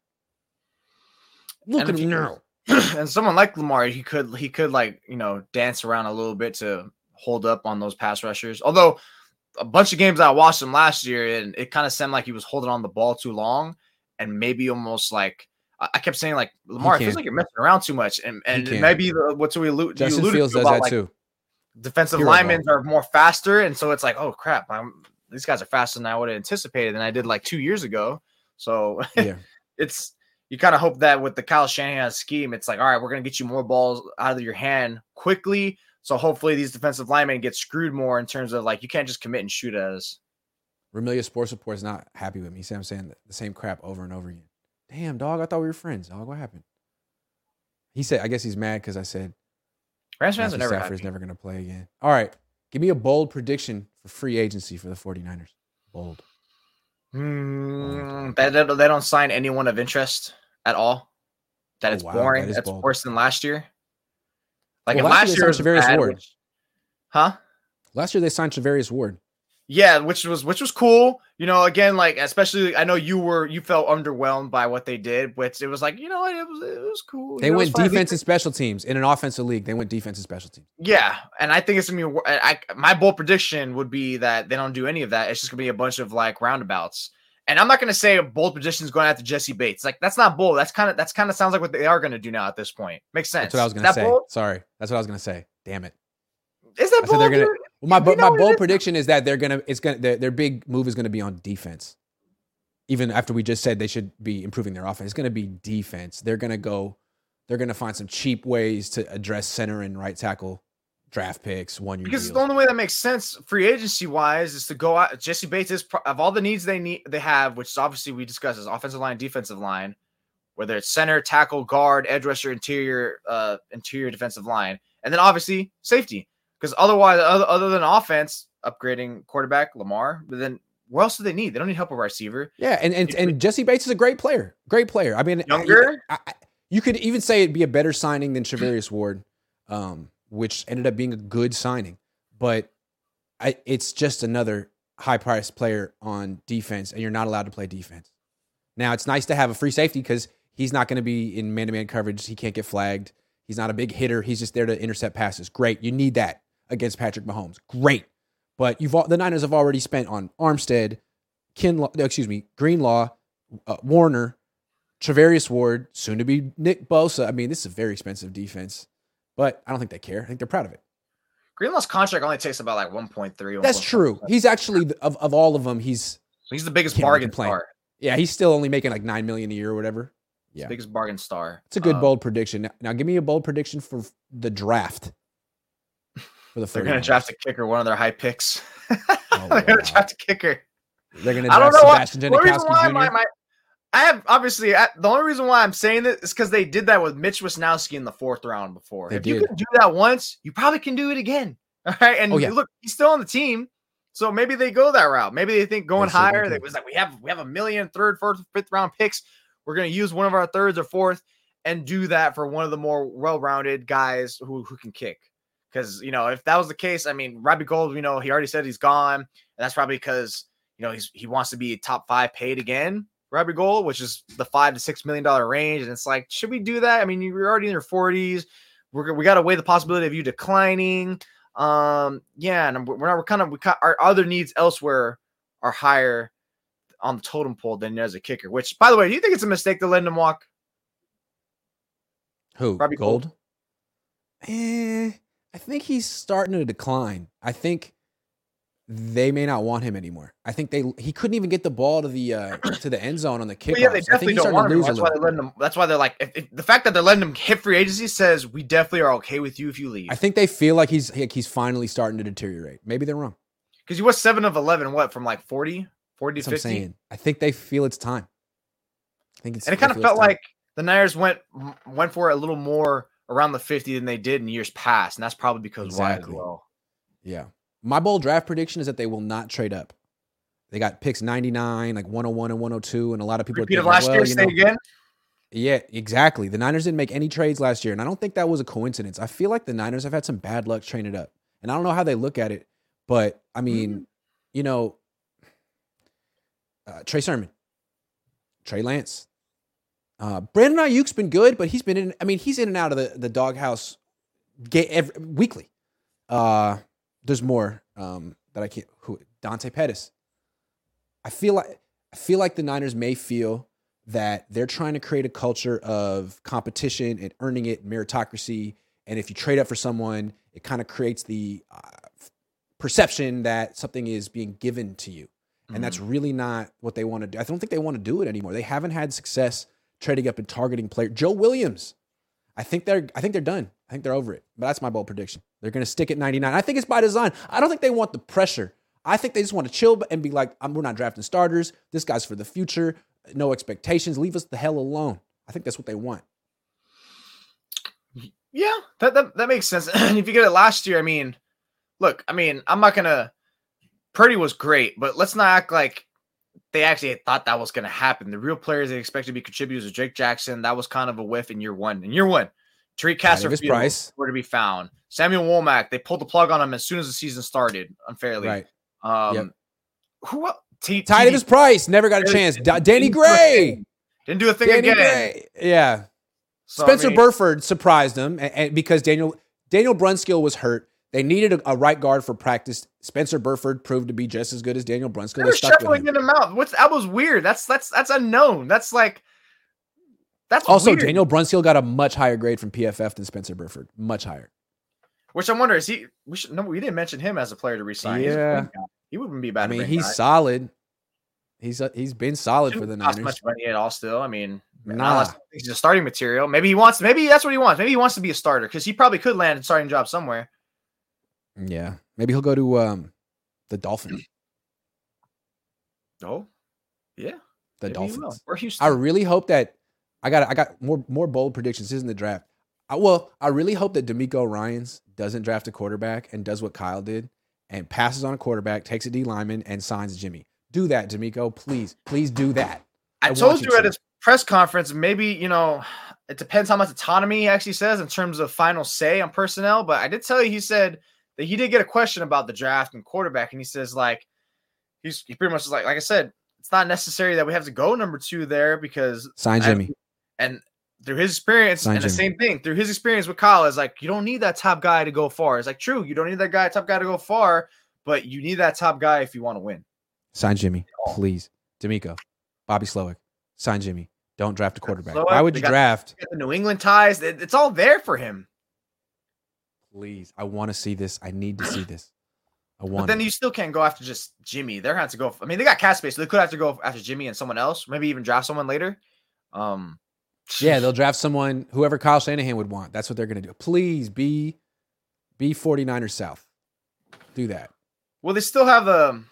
Look at them now. <clears throat> And someone like Lamar, he could he could like you know dance around a little bit to hold up on those pass rushers. Although a bunch of games I watched him last year, and it kind of seemed like he was holding on the ball too long, and maybe almost like I kept saying like Lamar, it feels like you're messing around too much, and and maybe the, what's we allude, Justin Fields does that like, too. Defensive linemen are more faster, and so it's like, oh crap, I'm these guys are faster than I would have anticipated than I did like two years ago. So yeah. <laughs> it's you kind of hope that with the Kyle Shanahan scheme, it's like, all right, we're gonna get you more balls out of your hand quickly. So hopefully these defensive linemen get screwed more in terms of like you can't just commit and shoot at us. Remilia Sports Report is not happy with me. See, I'm saying the same crap over and over again. Damn, dog, I thought we were friends. Dog, what happened? He said, I guess he's mad because I said Rams fans are never never going to play again. All right, give me a bold prediction for free agency for the 49ers. Bold. Mm, they, they don't sign anyone of interest at all. That oh, it's wow, boring. That That's bold. worse than last year. Like well, last, last year, Charvarius bad, Ward. Which, huh? Last year they signed Charvarius Ward. Yeah, which was which was cool. You know, again, like especially I know you were you felt underwhelmed by what they did, but it was like you know it was it was cool. They you know, went defense and special teams in an offensive league. They went defense and special teams. Yeah, and I think it's gonna be. I, my bold prediction would be that they don't do any of that. It's just gonna be a bunch of like roundabouts, And I'm not going to say a bold position is going after Jessie Bates. Like that's not bold. That's kind of that's kind of sounds like what they are going to do now at this point. Makes sense. That's what I was going to say. Bold? Sorry, that's what I was going to say. Damn it. Is that I bold? They're gonna, well, my my bold prediction is that they're gonna it's gonna their, their big move is going to be on defense. Even after we just said they should be improving their offense, it's going to be defense. They're going to go. They're going to find some cheap ways to address center and right tackle draft picks, one year. Because deals. the only way that makes sense free agency wise is to go out. Jessie Bates is of all the needs they need they have, which is obviously we discussed is offensive line, defensive line, whether it's center, tackle, guard, edge rusher, interior, uh, interior defensive line, and then obviously safety. Because otherwise, other, other than offense, upgrading quarterback Lamar, but then what else do they need? They don't need help with receiver. Yeah, and and, and Jessie Bates is a great player. Great player. I mean, younger. I, I, you could even say it'd be a better signing than Charvarius Ward. Um, which ended up being a good signing. But I, it's just another high priced player on defense, and you're not allowed to play defense. Now, it's nice to have a free safety because he's not going to be in man to man coverage. He can't get flagged. He's not a big hitter. He's just there to intercept passes. Great. You need that against Patrick Mahomes. Great. But you've the Niners have already spent on Armstead, Kin, excuse me, Greenlaw, uh, Warner, Charvarius Ward, soon to be Nick Bosa. I mean, this is a very expensive defense. But I don't think they care. I think they're proud of it. Greenlaw's contract only takes about like 1.3. That's true. He's actually of, of all of them, he's he's the biggest bargain player. Yeah, he's still only making like nine million a year or whatever. Yeah, biggest bargain star. It's a good um, bold prediction. Now, now, give me a bold prediction for the draft. For the <laughs> they're going to draft a kicker, one of their high picks. <laughs> Oh, they're going to draft a kicker. They're going to draft Sebastian Janikowski Jr. My, my, I have obviously I, the only reason why I'm saying this is because they did that with Mitch Wishnowsky in the fourth round before. They if did. you can do that once, you probably can do it again. <laughs> All right, and oh, yeah. look, he's still on the team, so maybe they go that route. Maybe they think going higher. They was like, we have we have a million third, fourth, fifth round picks. We're gonna use one of our thirds or fourth and do that for one of the more well-rounded guys who who can kick. Because you know, if that was the case, I mean, Robbie Gould, you know, he already said he's gone, and that's probably because you know he's he wants to be top five paid again. Robbie Gould, which is the five to six million dollar range. And it's like, should we do that? I mean, you're already in your 40s. We're, we got to weigh the possibility of you declining. Um, yeah, and we're not, we're kind of, we got our other needs elsewhere are higher on the totem pole than as a kicker, which, by the way, do you think it's a mistake to let him walk? Who? Robbie Gould? Gould? Eh, I think he's starting to decline. I think they may not want him anymore. I think they he couldn't even get the ball to the uh, <clears throat> to the end zone on the kickoff. Well, yeah, they definitely don't want him. That's why they're letting him. That's why they're like if, if, the fact that they're letting him hit free agency says we definitely are okay with you if you leave. I think they feel like he's like he's finally starting to deteriorate. Maybe they're wrong. Because he was seven of eleven. What from like 40, 40 to fifty? I think they feel it's time. I think it's and it kind of felt like the Niners went went for it a little more around the fifty than they did in years past, and that's probably because exactly. why as well. Yeah. My bold draft prediction is that they will not trade up. They got picks 99, like 101 and 102, and a lot of people Repeat are thinking, last well, year, you know, again. Yeah, exactly. The Niners didn't make any trades last year, and I don't think that was a coincidence. I feel like the Niners have had some bad luck training up, and I don't know how they look at it, but I mean, mm-hmm. you know, uh, Trey Sermon, Trey Lance, uh, Brandon Aiyuk's been good, but he's been in. I mean, he's in and out of the the doghouse every, weekly. Uh, there's more um, that I can't. Who Dante Pettis? I feel like I feel like the Niners may feel that they're trying to create a culture of competition and earning it, meritocracy. And if you trade up for someone, it kind of creates the uh, perception that something is being given to you. And mm-hmm. that's really not what they want to do. I don't think they want to do it anymore. They haven't had success trading up and targeting players. Joe Williams, I think they're I think they're done. I think they're over it. But that's my bold prediction. They're going to stick at 99. I think it's by design. I don't think they want the pressure. I think they just want to chill and be like, we're not drafting starters. This guy's for the future. No expectations. Leave us the hell alone. I think that's what they want. Yeah, that, that, that makes sense. <clears throat> And if you get it last year, I mean, look, I mean, I'm not to. Purdy was great, but let's not act like they actually thought that was going to happen. The real players they expect to be contributors are Drake Jackson. That was kind of a whiff in year one. In year one, Tariq Castro-Fields price were to be found. Samuel Womack, they pulled the plug on him as soon as the season started, unfairly. Right. Um, yep. Who else? T- Ty Davis Price never got a chance. Danny Gray didn't do a thing Danny again. Gray. Yeah. So, Spencer I mean, Burford surprised him and, and because Daniel Daniel Brunskill was hurt. They needed a, a right guard for practice. Spencer Burford proved to be just as good as Daniel Brunskill. They were shuffling him. in him out. What's that was weird. That's that's that's unknown. That's like that's Also, weird. Daniel Brunskill got a much higher grade from PFF than Spencer Burford. Much higher. Which I wonder is he? We should no. We didn't mention him as a player to resign. Yeah. he wouldn't be bad. I mean, he's back. solid. He's uh, he's been solid for the Shouldn't cost much money at all. Still, I mean, Nah. he's a starting material. Maybe he wants. Maybe that's what he wants. Maybe he wants to be a starter because he probably could land a starting job somewhere. Yeah, maybe he'll go to um the Dolphins. <clears throat> Oh, yeah, The. Dolphins. or Houston. I really hope that I got I got more more bold predictions. This isn't the draft. I, well, I really hope that DeMeco Ryans doesn't draft a quarterback and does what Kyle did and passes on a quarterback, takes a D lineman, and signs Jimmy. Do that, D'Amico. Please, please do that. I, I told you at his press conference, maybe, you know, it depends how much autonomy he actually says in terms of final say on personnel. But I did tell you, he said that he did get a question about the draft and quarterback. And he says, like, he's he pretty much is like, like I said, it's not necessary that we have to go number two there because, Sign I- Jimmy. And through his experience, Sign and the same thing, through his experience with Kyle, is like, you don't need that top guy to go far. It's like, true, you don't need that guy, top guy to go far, but you need that top guy if you want to win. Sign Jimmy, please. DeMeco, Bobby Slowik, sign Jimmy. Don't draft a quarterback. Slowik, Why would you got- draft? The New England ties, it- it's all there for him. Please, I want to see this. I need to see this. I want. But then it. you still can't go after just Jimmy. They're going to go. I mean, they got cap space, so they could have to go after Jimmy and someone else. Maybe even draft someone later. Um, Yeah, they'll draft someone whoever Kyle Shanahan would want. That's what they're going to do. Please be be 49ers South. Do that. Well, they still have a.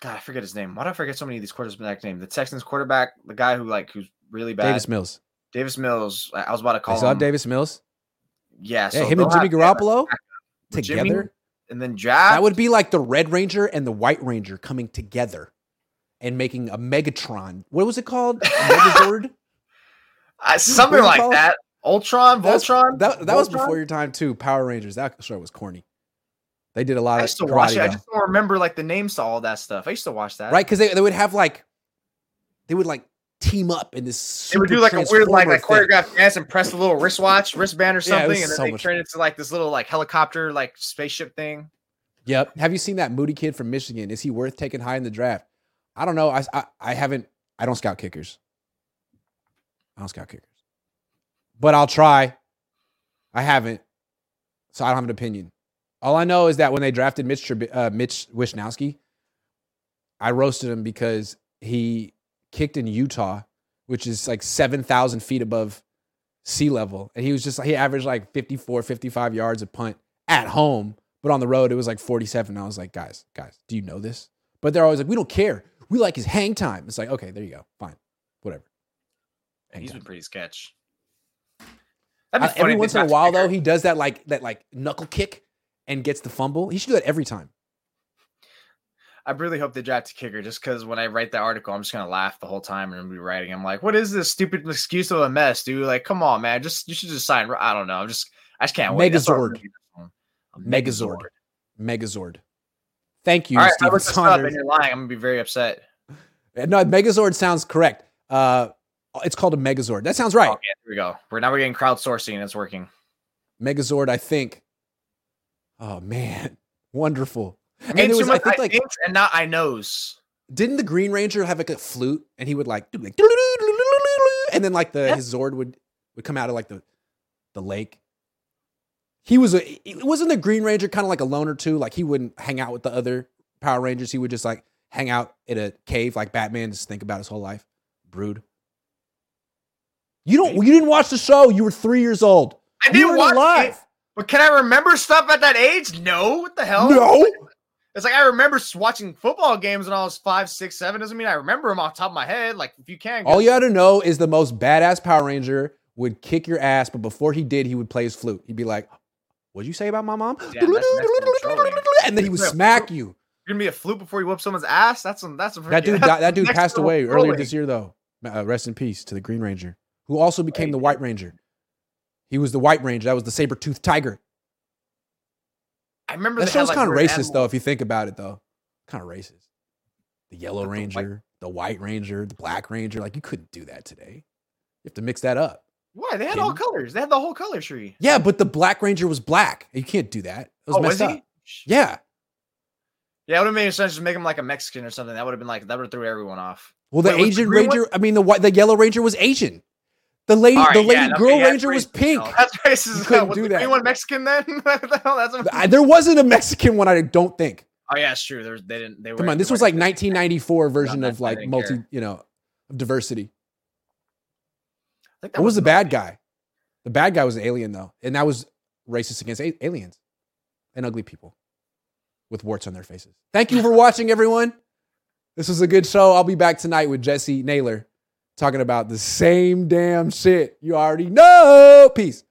God, I forget his name. Why do I forget so many of these quarterbacks' name? The Texans quarterback, the guy who like who's really bad. Davis Mills. Davis Mills. I I was about to call still him. Davis Mills. Yeah, Yeah, him and Jimmy Garoppolo with Jimmy together. and then draft. That would be like the Red Ranger and the White Ranger coming together and making a Megatron. What was it called? <laughs> Megazord? Uh, something like call that. Ultron, That's- Voltron. That, that was before your time too. Power Rangers. That show was corny. They did a lot I of used to watch it. I just don't remember like the names to all that stuff. I used to watch that. right? Because they, they would have like they would like team up in this. They would do like a weird, like, like choreographed dance and press a little wristwatch, wristband or something, was and then so they turn into like this little like helicopter, like spaceship thing. Yep. Have you seen that Moody kid from Michigan? Is he worth taking high in the draft? I don't know. I, I, I haven't. I don't scout kickers. I don't scout kickers, but I'll try. I haven't, so I don't have an opinion. All I know is that when they drafted Mitch uh, Mitch I roasted him because he kicked in Utah, which is like seven thousand feet above sea level, and he was just he averaged like 54, 55 yards a punt at home. But on the road, it was like 47. I was like, guys, guys, do you know this? But they're always like, we don't care. We like his hang time. It's like, okay, there you go. Fine. He's time. been pretty sketch. Uh, every once in a while, though, he does that like that like knuckle kick and gets the fumble. He should do that every time. I really hope they draft a kicker just because when I write that article, I'm just gonna laugh the whole time and I'm gonna be writing. I'm like, what is this stupid excuse of a mess, dude? Like, come on, man. Just you should just sign. I don't know. I'm just I just can't wait. Megazord. gonna do. A Megazord. Megazord. Thank you, All right, I Steven up and you're lying. I'm gonna be very upset. <laughs> No, Megazord sounds correct. Uh, it's called a Megazord. That sounds right. Okay, here we go. We're now we're getting crowdsourcing it's working. Megazord, I think. Oh man, <laughs> wonderful. And too was, I think, like, and not I knows. didn't the Green Ranger have like a flute and he would like like and then like the Yeah. his Zord would would come out of like the the lake. He was a it wasn't the Green Ranger kind of like a loner too. Like he wouldn't hang out with the other Power Rangers. He would just like hang out in a cave like Batman, just think about his whole life. Brood. You don't you didn't watch the show. You were three years old. I didn't weren't watch alive. it, but can I remember stuff at that age? No. What the hell? No. <laughs> It's like I remember watching football games when I was five, six, seven. Doesn't mean I remember them off the top of my head. Like if you can, All you had to know is the most badass Power Ranger would kick your ass, but before he did, he would play his flute. He'd be like, "What'd you say about my mom?" Damn, that's next level trolling. and then he would smack you. you're gonna be a flute before you whoop someone's ass. That's some. That's a That dude, <laughs> that's that dude passed away earlier this year, though. Uh, rest in peace to the Green Ranger, who also became the White Ranger. He was the White Ranger. That was the saber toothed tiger. I remember That show's like, kind of racist, animals. though, if you think about it, though. Kind of racist. The Yellow But the White- Ranger, the White Ranger, the Black Ranger. Like, you couldn't do that today. You have to mix that up. Why? They had all colors. They had the whole color tree. Yeah, but the Black Ranger was black. You can't do that. It was oh, messed was up. he? Yeah. Yeah, it would have made sense to make him like a Mexican or something. That would have been like that would have threw everyone off. Well, the Wait, Asian ranger. I mean, the white, the yellow ranger was Asian. The lady, All right, the lady yeah, girl yeah, ranger was pink. No, that's racist. You couldn't was do that. green one Mexican then? <laughs> What the hell? That's a- I- there wasn't a Mexican one. I don't think. oh yeah, it's true. There was, they didn't. They Come were, on, this was like weren't- 1994 version that, of like multi, care. you know, of diversity. I think that What was the movie. bad guy? The bad guy was an alien though, and that was racist against a- aliens and ugly people with warts on their faces. Thank you for watching, everyone. This was a good show. I'll be back tonight with Jesse Naylor talking about the same damn shit you already know. Peace.